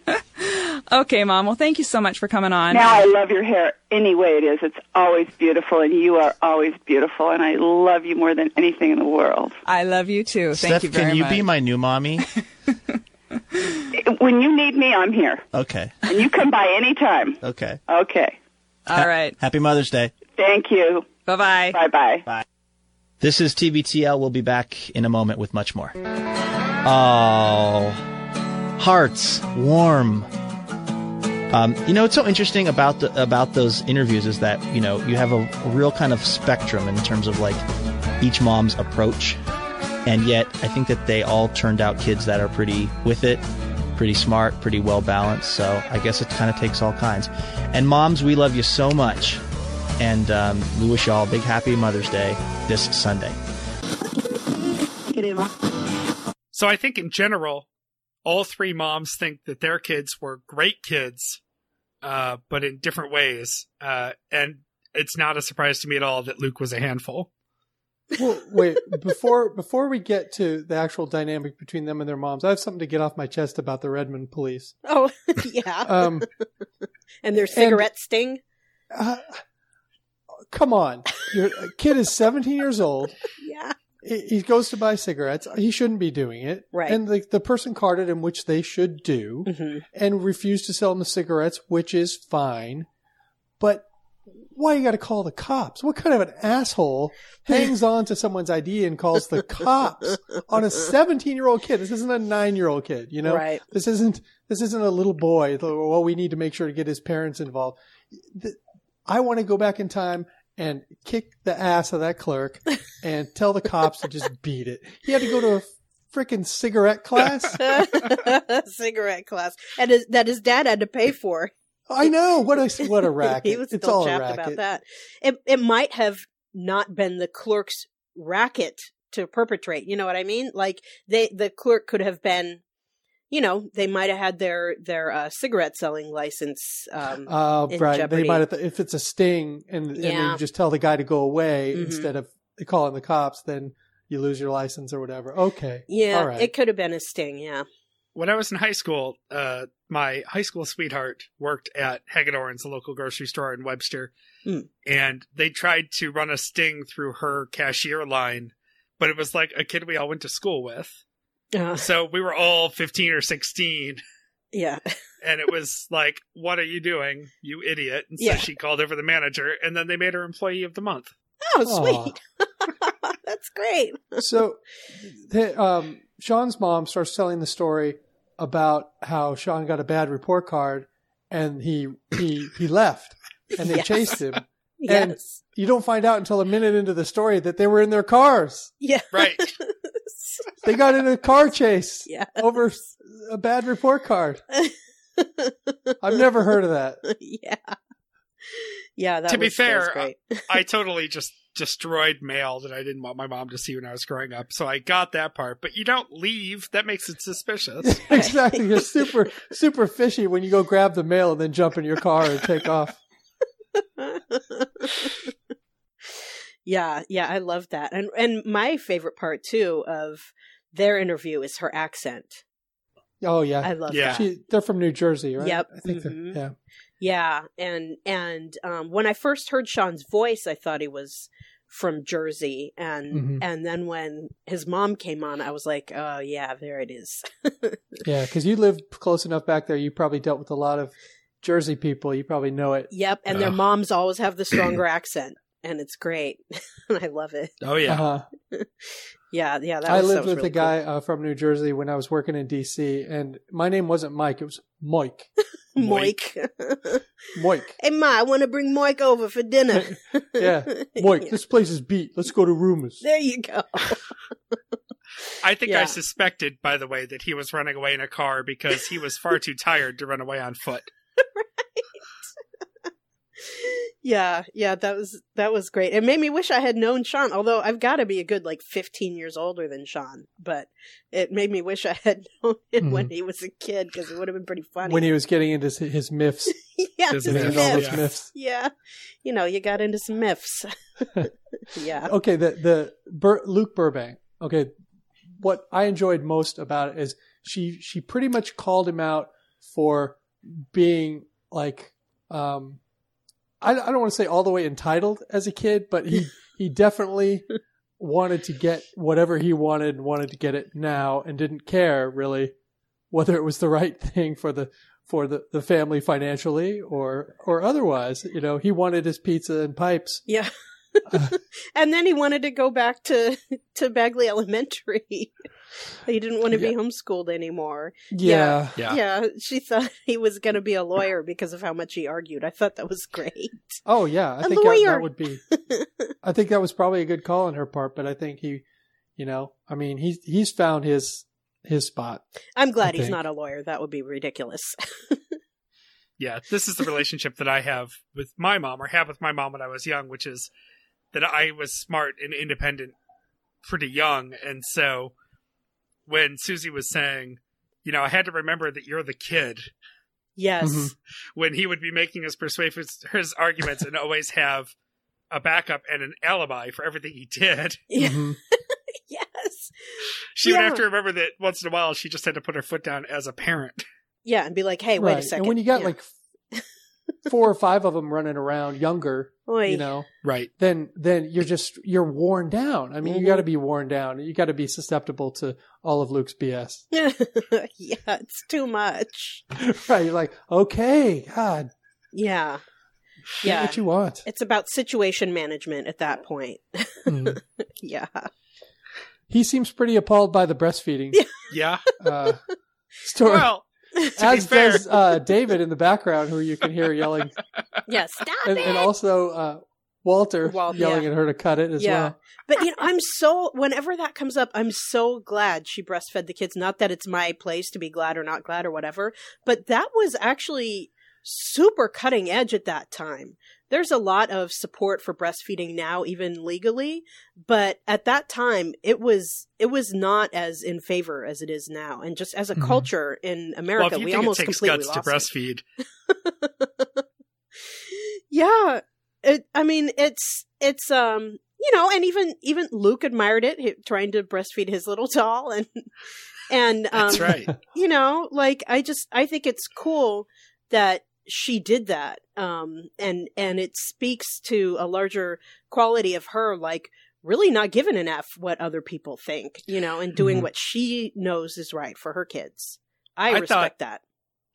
okay, mom. Well, thank you so much for coming on. Now I love your hair any way it is. It's always beautiful, and you are always beautiful, and I love you more than anything in the world. I love you too. Thank Steph, you very can you much. be my new mommy? When you need me, I'm here, Okay. and you come by anytime. Okay. Okay. All right. Happy Mother's Day. Thank you. Bye bye. Bye bye. Bye. This is TBTL. We'll be back in a moment with much more. Oh, hearts warm. Um, you know, what's so interesting about the about those interviews is that you know you have a, a real kind of spectrum in terms of like each mom's approach, and yet I think that they all turned out kids that are pretty with it. pretty smart, pretty well balanced. So I guess it kind of takes all kinds. And moms, we love you so much. And um, we wish you all a big happy Mother's Day this Sunday. So I think in general, all three moms think that their kids were great kids, uh, but in different ways. Uh, and it's not a surprise to me at all that Luke was a handful. Well, wait before before we get to the actual dynamic between them and their moms. I have something to get off my chest about the Redmond police. Oh, yeah. Um, and their cigarette sting. Uh, come on, your kid is 17 years old. Yeah. He he goes to buy cigarettes. He shouldn't be doing it. Right. Mm-hmm. And the, the person carded him, which they should do, and refused to sell him the cigarettes, which is fine. But why you got to call the cops? What kind of an asshole hangs on to someone's ID and calls the cops on a 17 year old kid? This isn't a nine year old kid, you know? Right. This isn't, this isn't a little boy. Well, we need to make sure to get his parents involved. I want to go back in time and kick the ass of that clerk and tell the cops to just beat it. He had to go to a freaking cigarette class. cigarette class, and his, that his dad had to pay for. I know what a what a racket. he was it's still chapped racket. about that. It it might have not been the clerk's racket to perpetrate. You know what I mean? Like they the clerk could have been. You know, they might have had their their uh, cigarette selling license. Um, Uh, right. jeopardy. They might have, th- if it's a sting and, and Yeah. they just tell the guy to go away Mhm. instead of calling the cops, then you lose your license or whatever. Okay. Yeah, All right. it could have been a sting. Yeah. When I was in high school, uh, my high school sweetheart worked at Hegedorn's, a local grocery store in Webster, Mm. and they tried to run a sting through her cashier line, but it was like a kid we all went to school with. Uh, So we were all 15 or 16, yeah. and it was like, What are you doing, you idiot? And so Yeah. she called over the manager, and then they made her employee of the month. Oh, sweet. That's great. so um, Sean's mom starts telling the story about how Sean got a bad report card and he he he left and they Yes. chased him. And Yes. you don't find out until a minute into the story that they were in their cars. Yeah. Right. They got in a car chase Yeah. over a bad report card. I've never heard of that. yeah. Yeah. That to be was, that was fair, great. I totally just destroyed mail that I didn't want my mom to see when I was growing up. So I got that part, but you don't leave. That makes it suspicious. exactly. You're super super fishy when you go grab the mail and then jump in your car and take off. yeah. Yeah. I love that. And, and my favorite part too of their interview is her accent. Oh yeah. I love Yeah. that. She, they're from New Jersey, right? Yep. I think they're- Mhm. yeah. Yeah, and and um, when I first heard Sean's voice, I thought he was from Jersey, and Mhm. and then when his mom came on, I was like, oh yeah, there it is. Yeah, because you live close enough back there. You probably dealt with a lot of Jersey people. You probably know it. yep, and their moms always have the stronger accent, and it's great. I love it. Oh yeah. Uh-huh. Yeah, yeah. That I was, that lived was with really a guy uh, from New Jersey when I was working in D.C. and my name wasn't Mike; it was Mike. cool. Moik. Mike. hey Ma, I want to bring Moik over for dinner. Yeah, Mike. Yeah. This place is beat. Let's go to Rumors. There you go. I think I suspected, by the way, that he was running away in a car because he was far too tired to run away on foot. Yeah, yeah, that was that was great. It made me wish I had known Sean, although I've got to be a good like 15 years older than Sean. But it made me wish I had known him when he was a kid because it would have been pretty funny. When he was getting into his, his myths, yeah, His his myths, into all myths. those myths. yeah, you know, you got into some myths. yeah, Okay, the the Bur- Luke Burbank. Okay, what I enjoyed most about it is she she pretty much called him out for being like um I, I don't want to say all the way entitled as a kid, but he he definitely wanted to get whatever he wanted and wanted to get it now and didn't care really whether it was the right thing for the for the, the family financially or or otherwise. You know, he wanted his pizza and pipes. yeah. Uh, and then he wanted to go back to to Bagley Elementary. he didn't want to be homeschooled anymore. Yeah. Yeah. yeah. She thought he was going to be a lawyer because of how much he argued. I thought that was great. Oh yeah, I A think that, lawyer. that would be. I think that was probably a good call on her part, but I think he, you know, I mean, he's he's found his his spot. I'm glad I he's think. not a lawyer. That would be ridiculous. yeah, this is the relationship that I have with my mom, or had with my mom when I was young, which is that I was smart and independent pretty young. And so when Susie was saying, you know, I had to remember that you're the kid, yes. Mm-hmm. when he would be making his persuasive his arguments and always have a backup and an alibi for everything he did. Yeah. Mm-hmm. yes. She would have to remember that once in a while she just had to put her foot down as a parent. Yeah, and be like, hey, wait a Right. second. And when you got Yeah. like four or five of them running around younger, Oy. you know, Right. then then you're just you're worn down. I mean, Mhm. you got to be worn down. You got to be susceptible to all of Luke's BS. yeah, it's too much. right? You're like, okay, God, Yeah. get Yeah. what you want. It's about situation management at that point. Mhm. yeah. He seems pretty appalled by the breastfeeding Yeah. uh, story. Well, to be as does uh, David in the background, who you can hear yelling, Yeah, stop and, it. and also uh, Walter Walt- yelling yeah. at her to cut it as Yeah. well. But you know, I'm so whenever that comes up, I'm so glad she breastfed the kids. Not that it's my place to be glad or not glad or whatever, but that was actually super cutting edge at that time. There's a lot of support for breastfeeding now, even legally, but at that time it was it was not as in favor as it is now. And just as a Mhm. culture in well, America, you we almost it takes completely guts to breastfeed, yeah it, i mean it's it's um you know and even even luke admired it he, trying to breastfeed his little doll and and um that's right. you know like i just i think it's cool that she did that um and and it speaks to a larger quality of her like really not giving an f what other people think you know and doing Mhm. what she knows is right for her kids i, I respect thought- that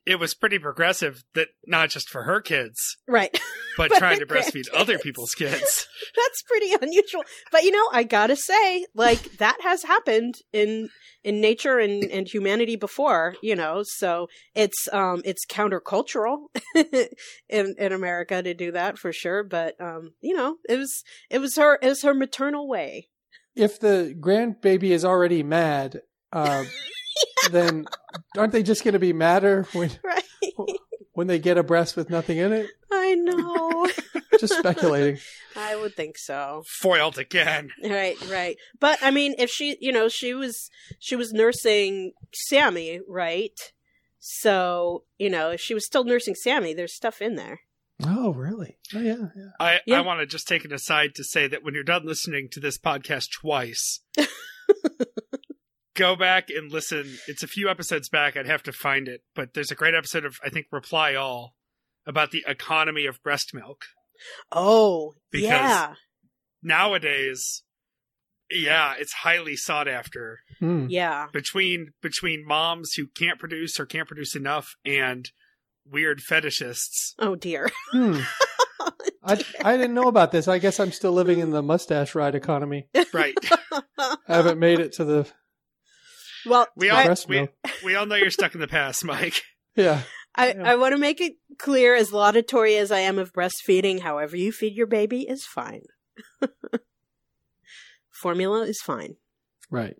It was pretty progressive that not just for her kids, right. but But trying to breastfeed other people's kids. that's pretty unusual. But you know i gotta say like that has happened in in nature and and humanity before you know so it's um it's countercultural in in america to do that for sure. But um you know it was it was her it was her maternal way. If the grandbaby is already mad, uh, then aren't they just going to be madder when right when they get a breast with nothing in it? i know Just speculating. i would think so Foiled again. Right, right. But I mean, if she, you know, she was she was nursing Sammy, right? So, you know, if she was still nursing Sammy, there's stuff in there. Oh, really? Oh, yeah, yeah. I, Yeah. I want to just take it aside to say that when you're done listening to this podcast twice, go back and listen. It's a few episodes back. I'd have to find it, but there's a great episode of I think Reply All about the economy of breast milk. Oh, Because- yeah. Nowadays, yeah, it's highly sought after Hmm. Yeah. between between moms who can't produce or can't produce enough and weird fetishists. Oh dear. Hmm. I, I didn't know about this. I guess I'm still living in the mustache ride economy. Right. I haven't made it to the well, We all breast we, we all know you're stuck in the past, Mike. Yeah. I, Yeah. I want to make it clear as laudatory as I am of breastfeeding, however you feed your baby is fine. Formula is fine. Right.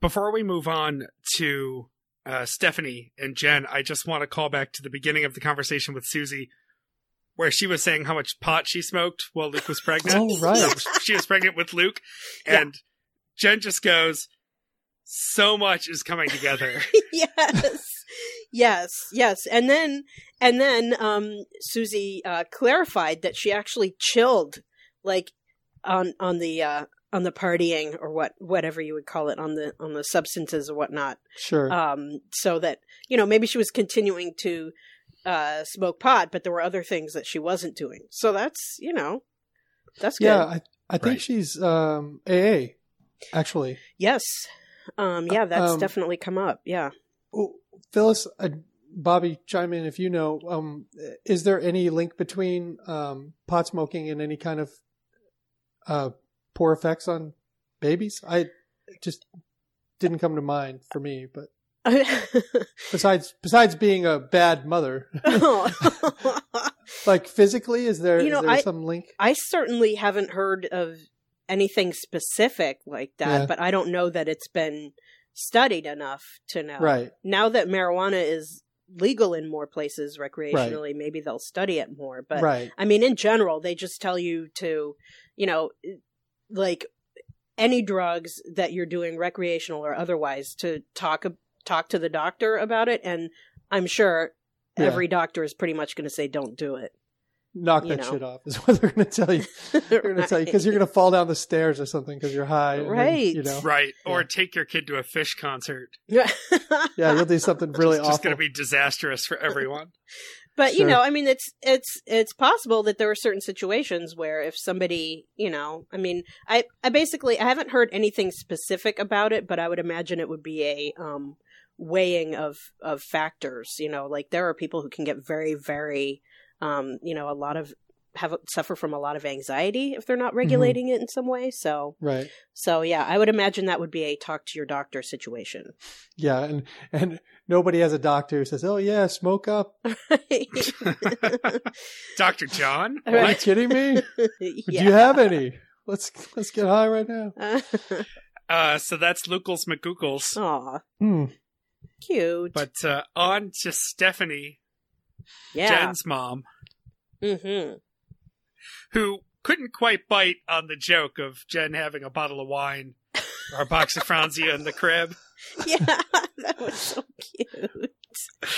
Before we move on to uh, Stephanie and Jen, I just want to call back to the beginning of the conversation with Susie, where she was saying how much pot she smoked while Luke was pregnant. Oh, right. Or she was pregnant with Luke, Yeah. and Jen just goes, "So much is coming together." yes yes yes and then and then um susie uh clarified that she actually chilled like on on the uh on the partying or what whatever you would call it on the on the substances or whatnot Sure. um so that you know maybe she was continuing to uh smoke pot but there were other things that she wasn't doing so that's you know that's good yeah, I, I think Right. she's um, AA, actually. yes um yeah that's Um, definitely come up yeah Oh, Phyllis, uh, Bobby, chime in if you know. Um, is there any link between um, pot smoking and any kind of uh, poor effects on babies? I just didn't come to mind for me. But besides, besides being a bad mother, like physically, is there You is there I- some link? I certainly haven't heard of anything specific like that, Yeah. but I don't know that it's been studied enough to know. Right. Now that marijuana is legal in more places recreationally, maybe they'll study it more. But Right. I mean, in general, they just tell you to, you know, like any drugs that you're doing recreational or otherwise to talk talk to the doctor about it and I'm sure Yeah. every doctor is pretty much going to say don't do it. Knock you that know. shit off is what they're going to tell you. They're going to tell you because you're going to fall down the stairs or something because you're high. and then, Right. you know. Right. Or take your kid to a Phish concert. Yeah, you'll do something really awful. it's going to be disastrous for everyone. But you know, I mean, it's it's it's possible that there are certain situations where if somebody, you know, I mean, I I basically I haven't heard anything specific about it, but I would imagine it would be a um weighing of of factors. You know, like there are people who can get very very, um, you know, a lot of have suffer from a lot of anxiety if they're not regulating it in some way. So right. so yeah, I would imagine that would be a talk to your doctor situation. Yeah, and and nobody has a doctor who says, "Oh yeah, smoke up." Dr. John? Are you kidding me? Do you have any? Let's let's get high right now. Uh, so that's Lucals McGoogles. Aw, Hmm. cute. But uh, on to Stephanie, yeah. Jen's mom, Mm-hmm. who couldn't quite bite on the joke of Jen having a bottle of wine or a box of Franzia in the crib. Yeah, that was so cute.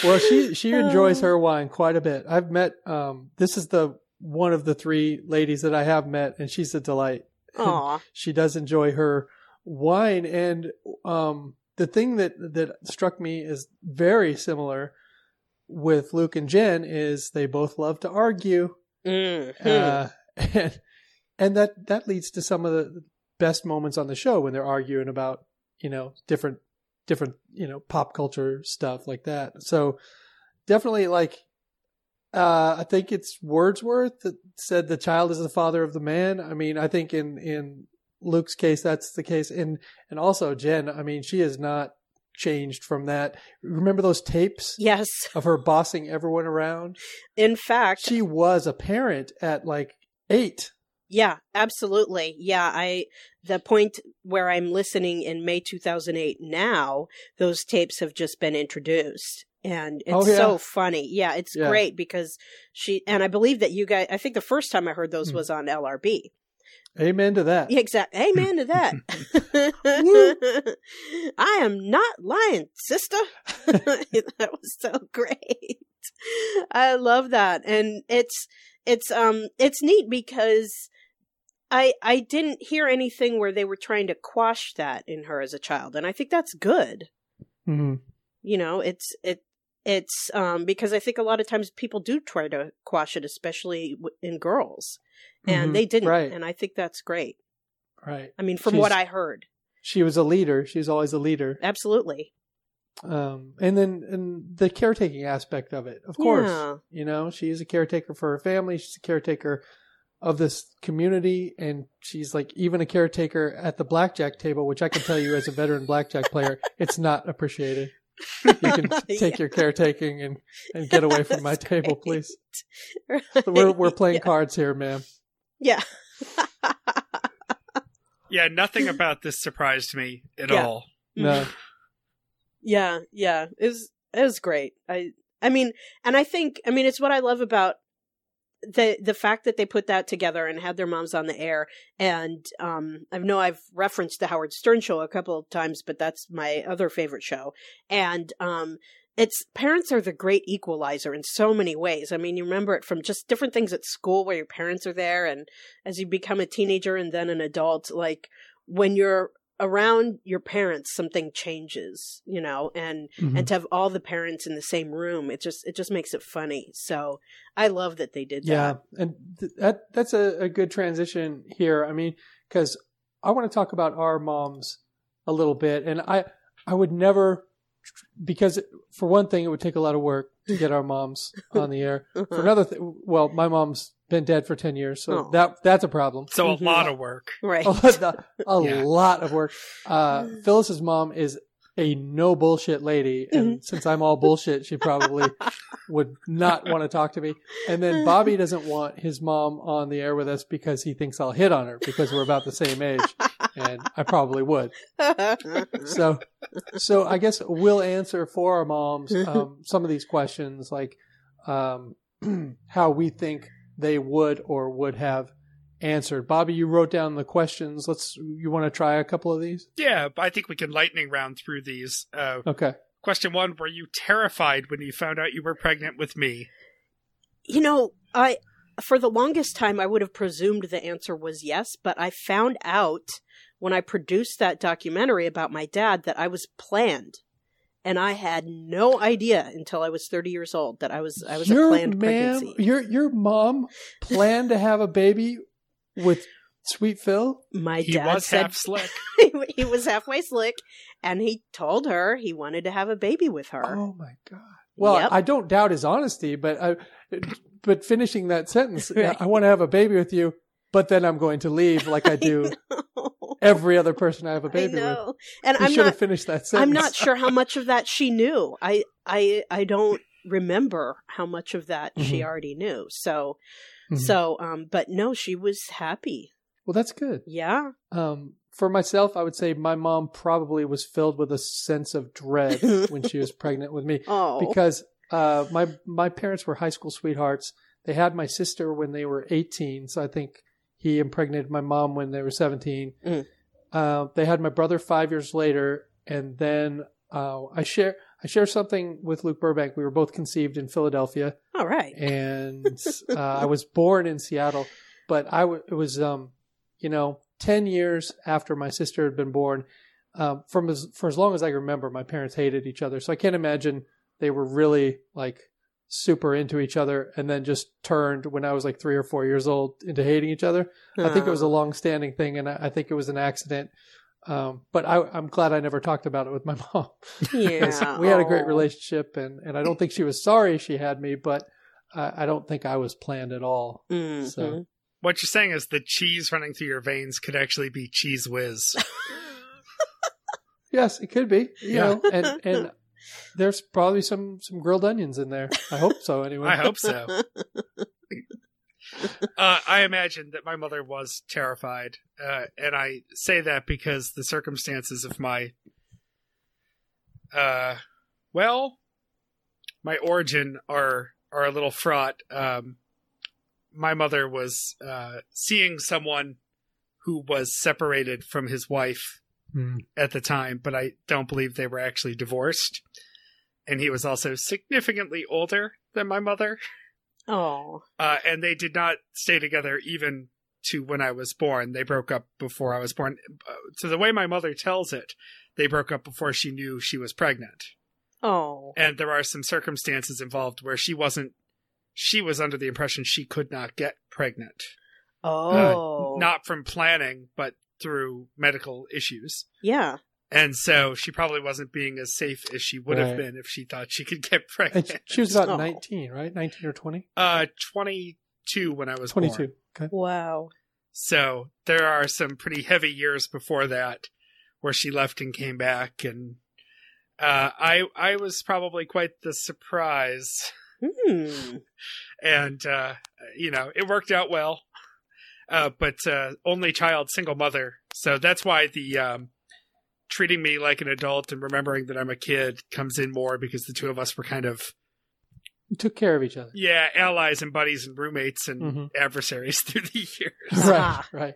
Well, she she enjoys her wine quite a bit. I've met um this is the one of the three ladies that I have met and she's a delight. Aw. she does enjoy her wine and um the thing that that struck me is very similar with Luke and Jen is they both love to argue. Mm-hmm. Uh, and, and that that leads to some of the best moments on the show when they're arguing about you know different different you know pop culture stuff like that so definitely like uh i think it's wordsworth that said the child is the father of the man i mean i think in in luke's case that's the case and and also jen i mean she is not changed from that remember those tapes yes of her bossing everyone around In fact, she was a parent at like eight yeah, absolutely. Yeah, I the point where I'm listening in May 2008 now, those tapes have just been introduced. And it's Oh, yeah. so funny. Yeah, it's Yeah. great because she and I believe that you guys I think the first time I heard those Hmm. was on LRB. Amen to that exactly. Amen to that. I am not lying, sister. that was so great. I love that. And it's it's um it's neat because I I didn't hear anything where they were trying to quash that in her as a child, and I think that's good. hmm You know, it's it it's um because I think a lot of times people do try to quash it, especially in girls, and Mhm. they didn't, Right. and I think that's great. right I mean, from She's- what I heard, she was a leader she's always a leader absolutely. um and then and the caretaking aspect of it of course Yeah. you know she's a caretaker for her family she's a caretaker of this community and she's like even a caretaker at the blackjack table which i can tell you as a veteran blackjack player it's not appreciated you can take your caretaking and and get away from my table please we're we're playing yeah. cards here ma'am Yeah. Yeah, nothing about this surprised me at Yeah. all. no Yeah, yeah. It was it was great. I I mean, and I think I mean it's what I love about the the fact that they put that together and had their moms on the air and um I know I've referenced the Howard Stern show a couple of times but that's my other favorite show and um it's parents are the great equalizer in so many ways. I mean, you remember it from just different things at school where your parents are there and as you become a teenager and then an adult like when you're around your parents something changes you know and Mhm. and to have all the parents in the same room it just it just makes it funny so i love that they did that. Yeah, that and th- that that's a, a good transition here. I mean, because I want to talk about our moms a little bit, and I I would never because for one thing, it would take a lot of work to get our moms on the air. For another, th- well, my mom's been dead for ten years, so Oh. that that's a problem. So a lot of work. right a, lot- a Yeah. lot of work. Uh, Phyllis's mom is a no bullshit lady, and since I'm all bullshit, she probably would not want to talk to me. And then Bobby doesn't want his mom on the air with us because he thinks I'll hit on her because we're about the same age. And I probably would. So, so I guess we'll answer for our moms um, some of these questions, like um, how we think they would or would have answered. Bobby, you wrote down the questions. Let's. You want to try a couple of these? Yeah, I think we can lightning round through these. Uh, Okay. Question one: Were you terrified when you found out you were pregnant with me? You know, I for the longest time I would have presumed the answer was yes, but I found out when I produced that documentary about my dad that I was planned. And I had no idea until I was 30 years old that I was I was your a planned ma'am- pregnancy. Your your mom planned to have a baby with Sweet Phil. My He dad was said half slick. he was halfway slick and he told her he wanted to have a baby with her. Oh my god. Well, Yep. I don't doubt his honesty, but I, but finishing that sentence, Right. I want to have a baby with you, but then I'm going to leave like I do every other person I have a baby with. know. And You I'm should not have finished that sentence. I'm not sure how much of that she knew. I I I don't remember how much of that she Mhm. already knew. So Mhm. so um but no, she was happy. Well, that's good. Yeah. Um, for myself, I would say my mom probably was filled with a sense of dread when she was pregnant with me Oh. because uh, my my parents were high school sweethearts. They had my sister when they were 18, so I think he impregnated my mom when they were 17. Mm. Uh, they had my brother five years later, and then uh, I share I share something with Luke Burbank. We were both conceived in Philadelphia All right. and uh, I was born in Seattle, but I w- it was um, you know ten years after my sister had been born. Um, from as for as long as I can remember, my parents hated each other, so I can't imagine they were really like super into each other and then just turned when I was like three or four years old into hating each other. I think it was a Oh. long standing thing, and I, I think it was an accident. Um, but I, I'm glad I never talked about it with my mom. Yeah. we had a great relationship, and, and I don't think she was sorry she had me, but I, I don't think I was planned at all. Mhm. So What you're saying is the cheese running through your veins could actually be Cheez Whiz. yes, it could be. You Yeah. know, and and there's probably some some grilled onions in there. I hope so. Anyway, I hope so. uh, I imagine that my mother was terrified, uh, and I say that because the circumstances of my, uh, well, my origin are are a little fraught. Um, my mother was uh, seeing someone who was separated from his wife Hmm. at the time, but I don't believe they were actually divorced. And he was also significantly older than my mother. Oh. Uh, and they did not stay together even to when I was born. They broke up before I was born. So the way my mother tells it, they broke up before she knew she was pregnant. Oh. And there are some circumstances involved where she wasn't, she was under the impression she could not get pregnant. Oh. Uh, not from planning, but through medical issues. Yeah. And so she probably wasn't being as safe as she would have been if she thought she could get pregnant. she, she was about Oh. 19, right? 19 or 20? uh, 22 when I was 22. born. Okay. Wow. So there are some pretty heavy years before that where she left and came back and uh, I I was probably quite the surprise Hmm. and uh, you know it worked out well uh, but uh, only child single mother so that's why the um, treating me like an adult and remembering that I'm a kid comes in more because the two of us were kind of You took care of each other. yeah allies and buddies and roommates and Mhm. adversaries through the years Right, right.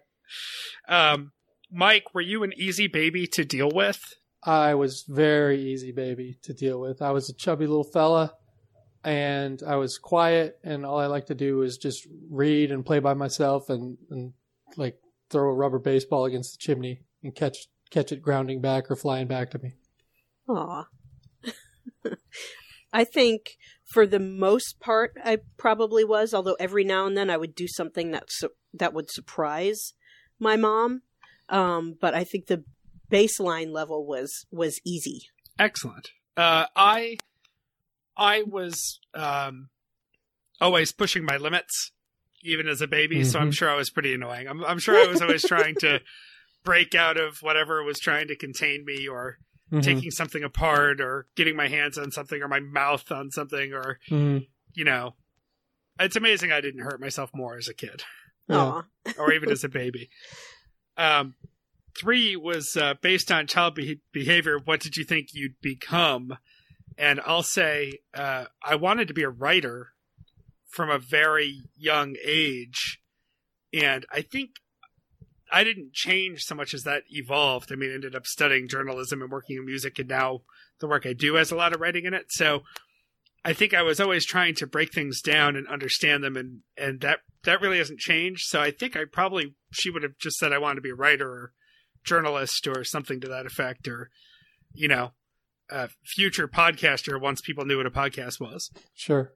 Um, Mike, were you an easy baby to deal with? I was very easy baby to deal with. I was a chubby little fella and I was quiet and all I like to do is just read and play by myself and, and like throw a rubber baseball against the chimney and catch catch it grounding back or flying back to me. Aw. I think for the most part, I probably was. Although every now and then I would do something that su- that would surprise my mom. Um, but I think the baseline level was was easy. Excellent. Uh, I I was um, always pushing my limits, even as a baby. So I'm Mhm. sure I was pretty annoying. I'm, I'm sure I was always trying to break out of whatever was trying to contain me, or Mhm. taking something apart, or getting my hands on something, or my mouth on something, or Mhm. you know. It's amazing I didn't hurt myself more as a kid. Yeah. Or even as a baby. Um, three was uh, based on child be- behavior. What did you think you'd become? And I'll say uh, I wanted to be a writer from a very young age, and I think I didn't change so much as that evolved. I mean, I ended up studying journalism and working in music, and now the work I do has a lot of writing in it. So I think I was always trying to break things down and understand them, and and that that really hasn't changed. So I think I probably she would have just said I wanted to be a writer or journalist or something to that effect, or you know, a future podcaster once people knew what a podcast was. Sure.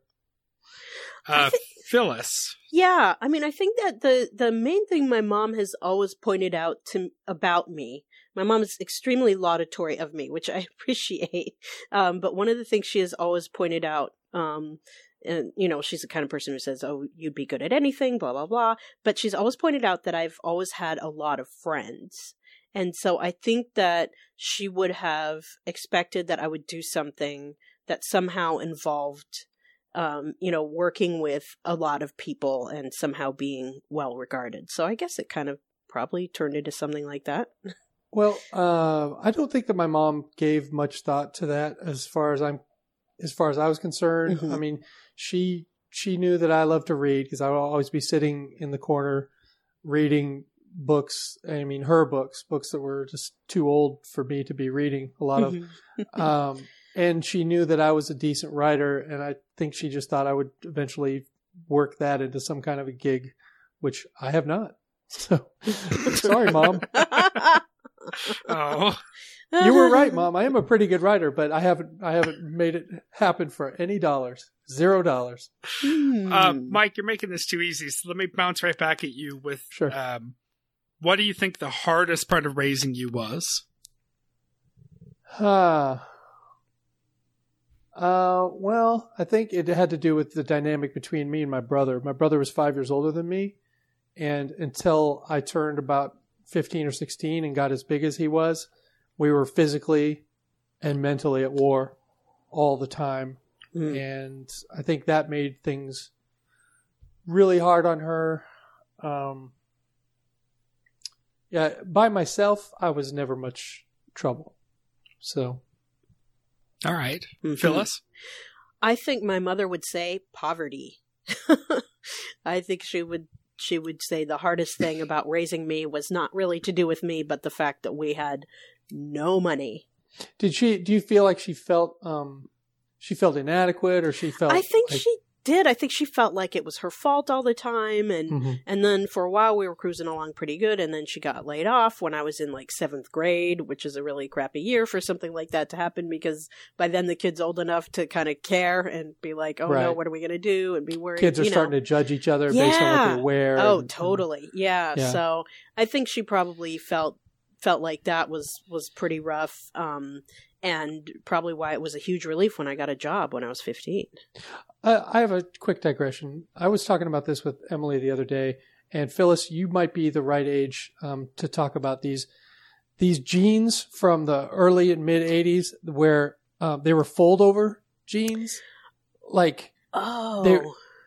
Uh, Phyllis. Yeah, I mean, I think that the the main thing my mom has always pointed out to about me. My mom is extremely laudatory of me, which I appreciate. Um, but one of the things she has always pointed out, um, and you know, she's the kind of person who says, "Oh, you'd be good at anything," blah blah blah. But she's always pointed out that I've always had a lot of friends, and so I think that she would have expected that I would do something that somehow involved um, you know, working with a lot of people and somehow being well regarded. So I guess it kind of probably turned into something like that. Well, uh, I don't think that my mom gave much thought to that as far as I'm, as far as I was concerned. Mhm. I mean, she she knew that I love to read because I would always be sitting in the corner reading books. I mean, her books, books that were just too old for me to be reading. A lot of um, and she knew that I was a decent writer, and I think she just thought I would eventually work that into some kind of a gig, which I have not. So, sorry, mom. Oh, You were right, mom. I am a pretty good writer, but I haven't I haven't made it happen for any dollars. Zero dollars. uh, Mike, you're making this too easy. So let me bounce right back at you with Sure. um, what do you think the hardest part of raising you was? Ah. Uh, well, I think it had to do with the dynamic between me and my brother. My brother was five years older than me, and until I turned about 15 or 16 and got as big as he was, we were physically and mentally at war all the time. And I think that made things really hard on her. Um, yeah, by myself, I was never much trouble. So, All right. Mhm. Phyllis? I think my mother would say poverty. I think she would she would say the hardest thing about raising me was not really to do with me, but the fact that we had no money. did she? Do you feel like she felt um, she felt inadequate, or she felt? I think like- she did. I think she felt like it was her fault all the time, and Mhm. and then for a while we were cruising along pretty good, and then she got laid off when I was in like seventh grade, which is a really crappy year for something like that to happen because by then the kid's old enough to kind of care and be like, oh no, what are we gonna do, and be worried. kids are you know. starting to judge each other based on what they wear. Oh, and- totally. Yeah. Yeah. So I think she probably felt felt like that was was pretty rough, um, and probably why it was a huge relief when I got a job when I was fifteen. Uh, I have a quick digression. I was talking about this with Emily the other day, and Phyllis, you might be the right age um, to talk about these these jeans from the early and mid '80s, where um, they were fold over jeans, like Oh, they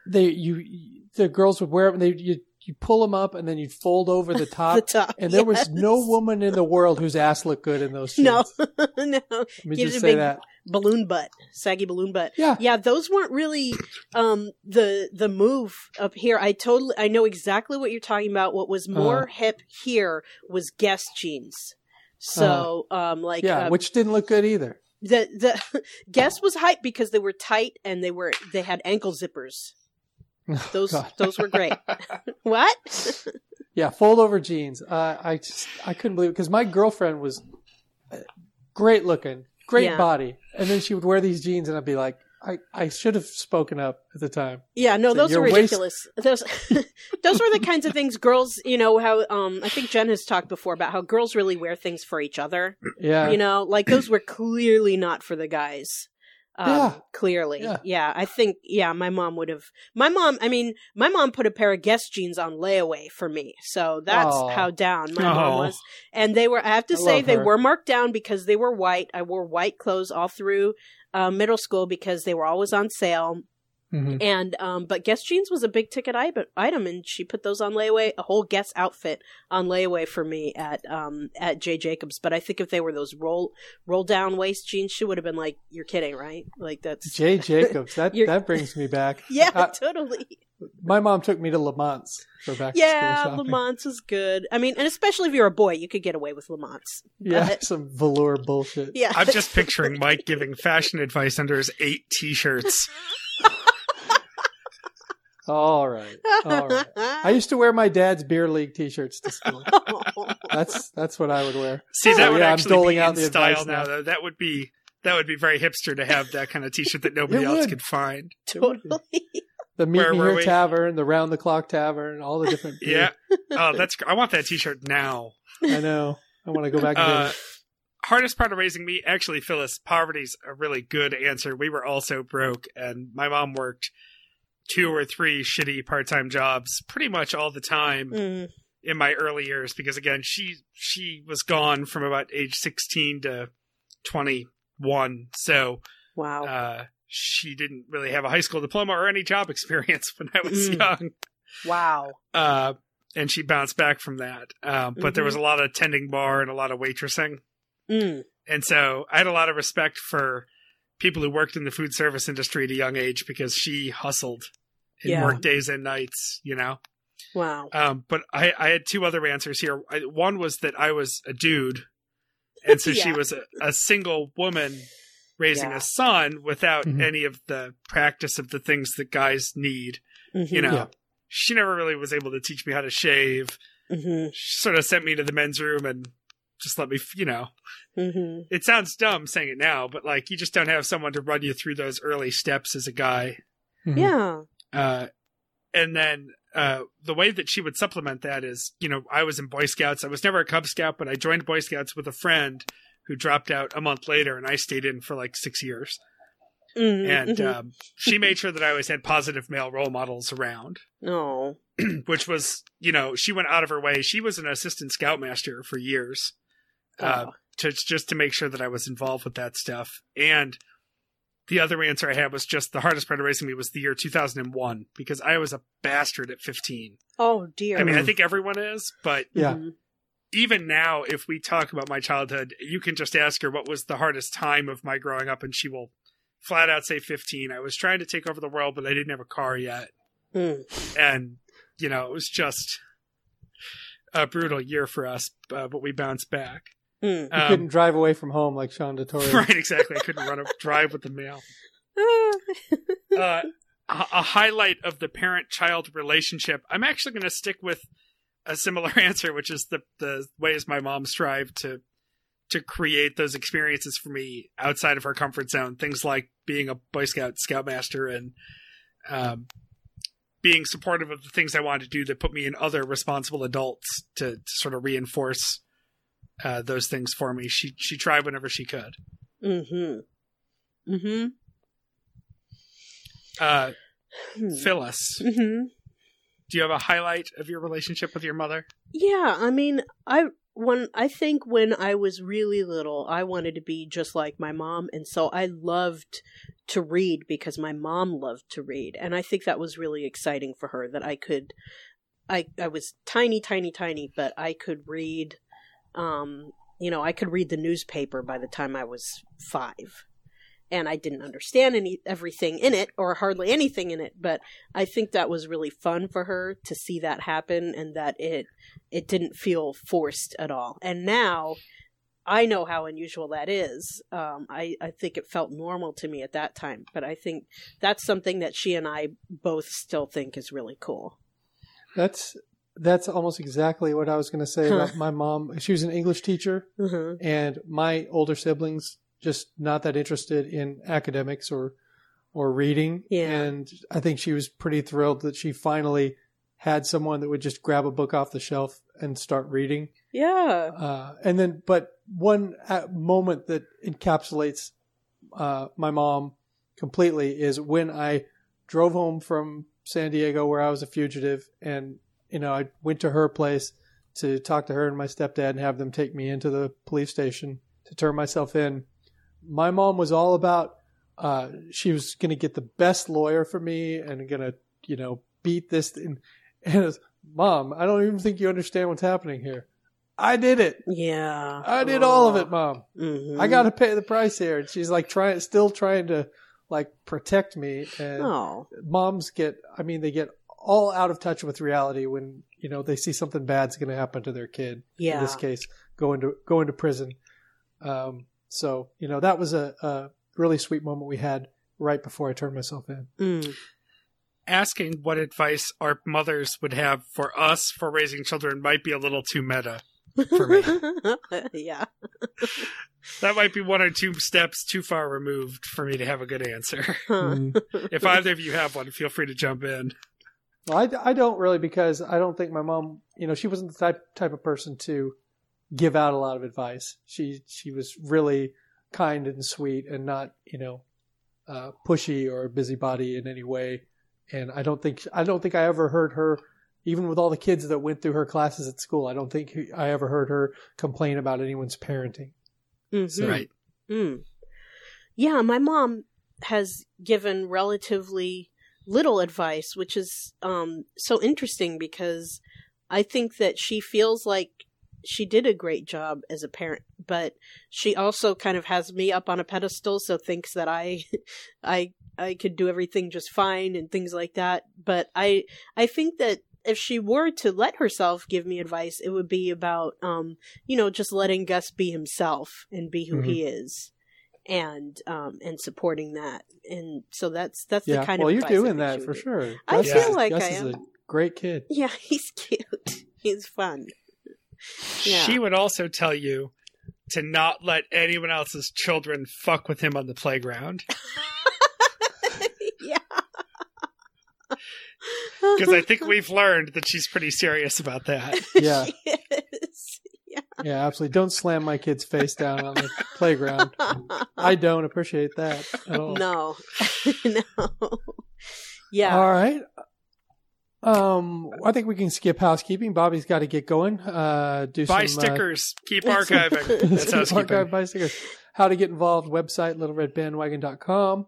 they you the girls would wear them. They you you pull them up and then you'd fold over the top. The top, and there yes. was no woman in the world whose ass looked good in those jeans. no, no. Let me Gives just say that. balloon butt, saggy balloon butt. Yeah. yeah. Those weren't really um, the the move up here. I totally, I know exactly what you're talking about. What was more Uh-huh. hip here was Guess jeans. So, um, like, yeah, uh, which didn't look good either. the the Guess was hype because they were tight and they were they had ankle zippers. Those God. those were great. what? Yeah, fold over jeans. Uh, I just I couldn't believe it because my girlfriend was uh, great looking, great Yeah. body, and then she would wear these jeans, and I'd be like, I, I should have spoken up at the time. Yeah, no, So those are waist- ridiculous. Those those were the kinds of things girls, you know, how um I think Jen has talked before about how girls really wear things for each other. Yeah. You know, like those were clearly not for the guys. Um, Yeah. Clearly. Yeah. Yeah. I think, yeah, my mom would have. My mom, I mean, my mom put a pair of Guess jeans on layaway for me. So that's Aw. how down my mom was. And they were, I have to I say, they were marked down because they were white. I wore white clothes all through uh, middle school because they were always on sale. Mhm. And um, but Guess jeans was a big ticket item, and she put those on layaway, a whole Guess outfit on layaway for me at um at Jay Jacobs. But I think if they were those roll roll down waist jeans, she would have been like, "You're kidding, right?" Like that's Jay Jacobs. That that brings me back. yeah, Uh, totally. my mom took me to Lamont's for back Yeah. Lamont's is good. I mean, and especially if you're a boy, you could get away with Lamont's. Yeah, But- some velour bullshit. yeah. I'm just picturing Mike giving fashion advice under his eight T-shirts. All right, all right. I used to wear my dad's beer league T-shirts to school. That's that's what I would wear. See, that So, would yeah, I'm actually be out in the style advice now. Though that would be that would be very hipster to have that kind of T-shirt that nobody else would. could find. totally. The Meet Where Me Here we? Tavern, the Round the Clock Tavern, all the different. Yeah. Oh, that's. gr- I want that T-shirt now. I know. I want to go back and Uh, hardest part of raising me, actually, Phyllis, poverty's a really good answer. We were also broke, and my mom worked two or three shitty part-time jobs pretty much all the time Mm. in my early years because again she she was gone from about age 16 to 21 so Wow. uh she didn't really have a high school diploma or any job experience when i was Mm. young wow. uh and she bounced back from that um but there was a lot of tending bar and a lot of waitressing Mm. and so I had a lot of respect for people who worked in the food service industry at a young age because she hustled and Yeah. worked days and nights, you know? Wow. Um, but I, I had two other answers here. I, one was that I was a dude. And so she was a, a single woman raising Yeah. a son without Mhm. any of the practice of the things that guys need. You Mhm. know, Yeah. she never really was able to teach me how to shave. Mhm. She sort of sent me to the men's room and just let me, f- you know, Mhm. it sounds dumb saying it now, but like you just don't have someone to run you through those early steps as a guy. Mhm. Yeah. Uh, and then uh, the way that she would supplement that is, you know, I was in Boy Scouts. I was never a Cub Scout, but I joined Boy Scouts with a friend who dropped out a month later, and I stayed in for like six years. Mhm. And Mhm. um, she made sure that I always had positive male role models around, no. which was, you know, she went out of her way. She was an assistant scoutmaster for years uh, Oh. to just to make sure that I was involved with that stuff. And the other answer I had was just the hardest part of raising me was the year 2001 because I was a bastard at 15. Oh dear. I mean, I think everyone is, but Yeah. Mhm. even now, if we talk about my childhood, you can just ask her what was the hardest time of my growing up, and she will flat out say 15. I was trying to take over the world, but I didn't have a car yet. Mm. And, you know, it was just a brutal year for us, uh, but we bounced back. Mm. You Um, couldn't drive away from home like Sean DeTore. right, exactly. I couldn't run a drive with the mail. Uh, a, a highlight of the parent-child relationship. I'm actually going to stick with a similar answer, which is the the ways my mom strived to to create those experiences for me outside of her comfort zone. Things like being a Boy Scout scoutmaster and um, being supportive of the things I wanted to do that put me in other responsible adults to, to sort of reinforce uh, those things for me. She she tried whenever she could. Mm-hmm. Mm-hmm. Uh, Hmm. Phyllis, Mm-hmm. do you have a highlight of your relationship with your mother? Yeah, I mean, I when I think when I was really little, I wanted to be just like my mom, and so I loved to read because my mom loved to read, and I think that was really exciting for her that I could. I I was tiny, tiny, tiny, but I could read. Um, you know, I could read the newspaper by the time I was five. And I didn't understand any everything in it or hardly anything in it, but I think that was really fun for her to see that happen and that it it didn't feel forced at all. And now I know how unusual that is. Um, I, I think it felt normal to me at that time, but I think that's something that she and I both still think is really cool. That's that's almost exactly what I was going to say about my mom. She was an English teacher, Mhm. and my older siblings just not that interested in academics or or reading. Yeah. And I think she was pretty thrilled that she finally had someone that would just grab a book off the shelf and start reading. Yeah. Uh, and then, but one uh, moment that encapsulates uh, my mom completely is when I drove home from San Diego, where I was a fugitive, and you know I went to her place to talk to her and my stepdad and have them take me into the police station to turn myself in. My mom was all about uh, she was going to get the best lawyer for me and going to, you know, beat this. And, and was, mom, I don't even think you understand what's happening here. I did it. Yeah. I did all of it, mom. Mhm. I got to pay the price here. And she's like trying, still trying to like protect me. And Oh. moms get, I mean, they get all out of touch with reality when, you know, they see something bad's going to happen to their kid. In this case, go into, go into prison. Um, so, you know, that was a, a really sweet moment we had right before I turned myself in. Mm. Asking what advice our mothers would have for us for raising children might be a little too meta for me. yeah. that might be one or two steps too far removed for me to have a good answer. Mm. if either of you have one, feel free to jump in. Well, I, I don't really because I don't think my mom, you know, she wasn't the type type of person to give out a lot of advice. She she was really kind and sweet and not, you know, uh, pushy or a busybody in any way. And I don't think I don't think I ever heard her, even with all the kids that went through her classes at school. I don't think I ever heard her complain about anyone's parenting. Mhm. Right. Mm. Yeah, my mom has given relatively little advice, which is um, so interesting because I think that she feels like she did a great job as a parent, but she also kind of has me up on a pedestal, so thinks that I, I, I could do everything just fine and things like that. But I, I think that if she were to let herself give me advice, it would be about, um, you know, just letting Gus be himself and be who he is, and um, and supporting that. And so that's that's yeah, the kind well, of well you're doing that for would give. sure. I Gus feel is- like Gus I is am. a great kid. Yeah, he's cute. He's fun. Yeah. She would also tell you to not let anyone else's children fuck with him on the playground. yeah. Because I think we've learned that she's pretty serious about that. Yeah. Yes. Yeah, absolutely. Don't slam my kid's face down on the playground. I don't appreciate that at all. No. no. Yeah. All right. Um, I think we can skip housekeeping. Bobby's got to get going. Uh, do Buy some, stickers. Uh, Keep archiving. That's Keep housekeeping. archive, buy stickers. How to get involved? Website littleredbandwagon.com.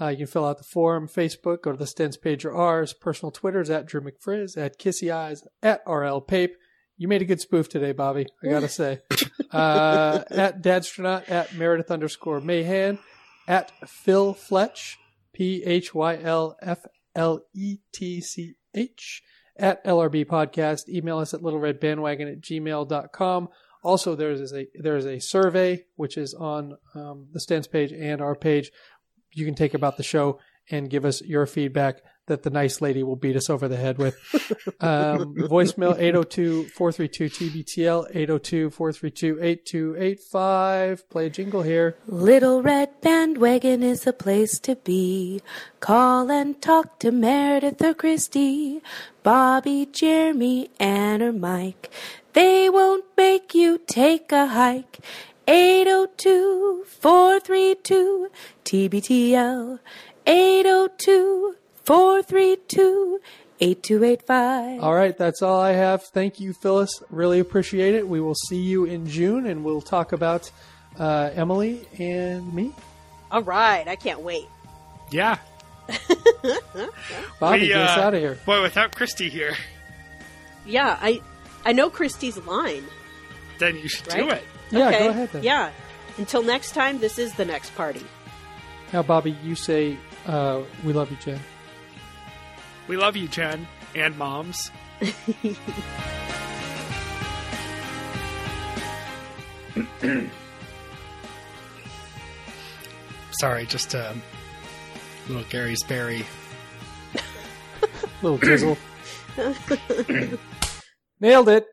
Uh, you can fill out the form. Facebook. Go to the Stents page or ours. Personal Twitters at Drew McFrizz at Kissy Eyes at RL Pape. You made a good spoof today, Bobby. I gotta say. Uh, at Dadstronaut at Meredith underscore Mahan at Phyl Fletch P H Y L F L E T C H at LRB Podcast. Email us at littleredbandwagon at gmail.com. Also, there is a there is a survey which is on um, the Stens page and our page. You can take about the show and give us your feedback that the nice lady will beat us over the head with. Um, voicemail 802-432-TBTL 802-432-8285. Play a jingle here. Little Red Bandwagon is the place to be. Call and talk to Meredith or Christy, Bobby, Jeremy, and or Mike. They won't make you take a hike. 802 432 TBTL 802 432 8285. All right, that's all I have. Thank you, Phyllis. Really appreciate it. We will see you in June, and we'll talk about uh, Emily and me. All right. I can't wait. Yeah. Bobby, We, get us uh, out of here. Boy, without Christy here, Yeah, I I know Christy's line. then you should Right? do it. Yeah, okay. go ahead then. Yeah. Until next time, this is the next party. Now, Bobby, you say, uh, we love you, Jen. We love you, Jen, and moms. Sorry, just um, little Shari's Berry. Little drizzle. Nailed it.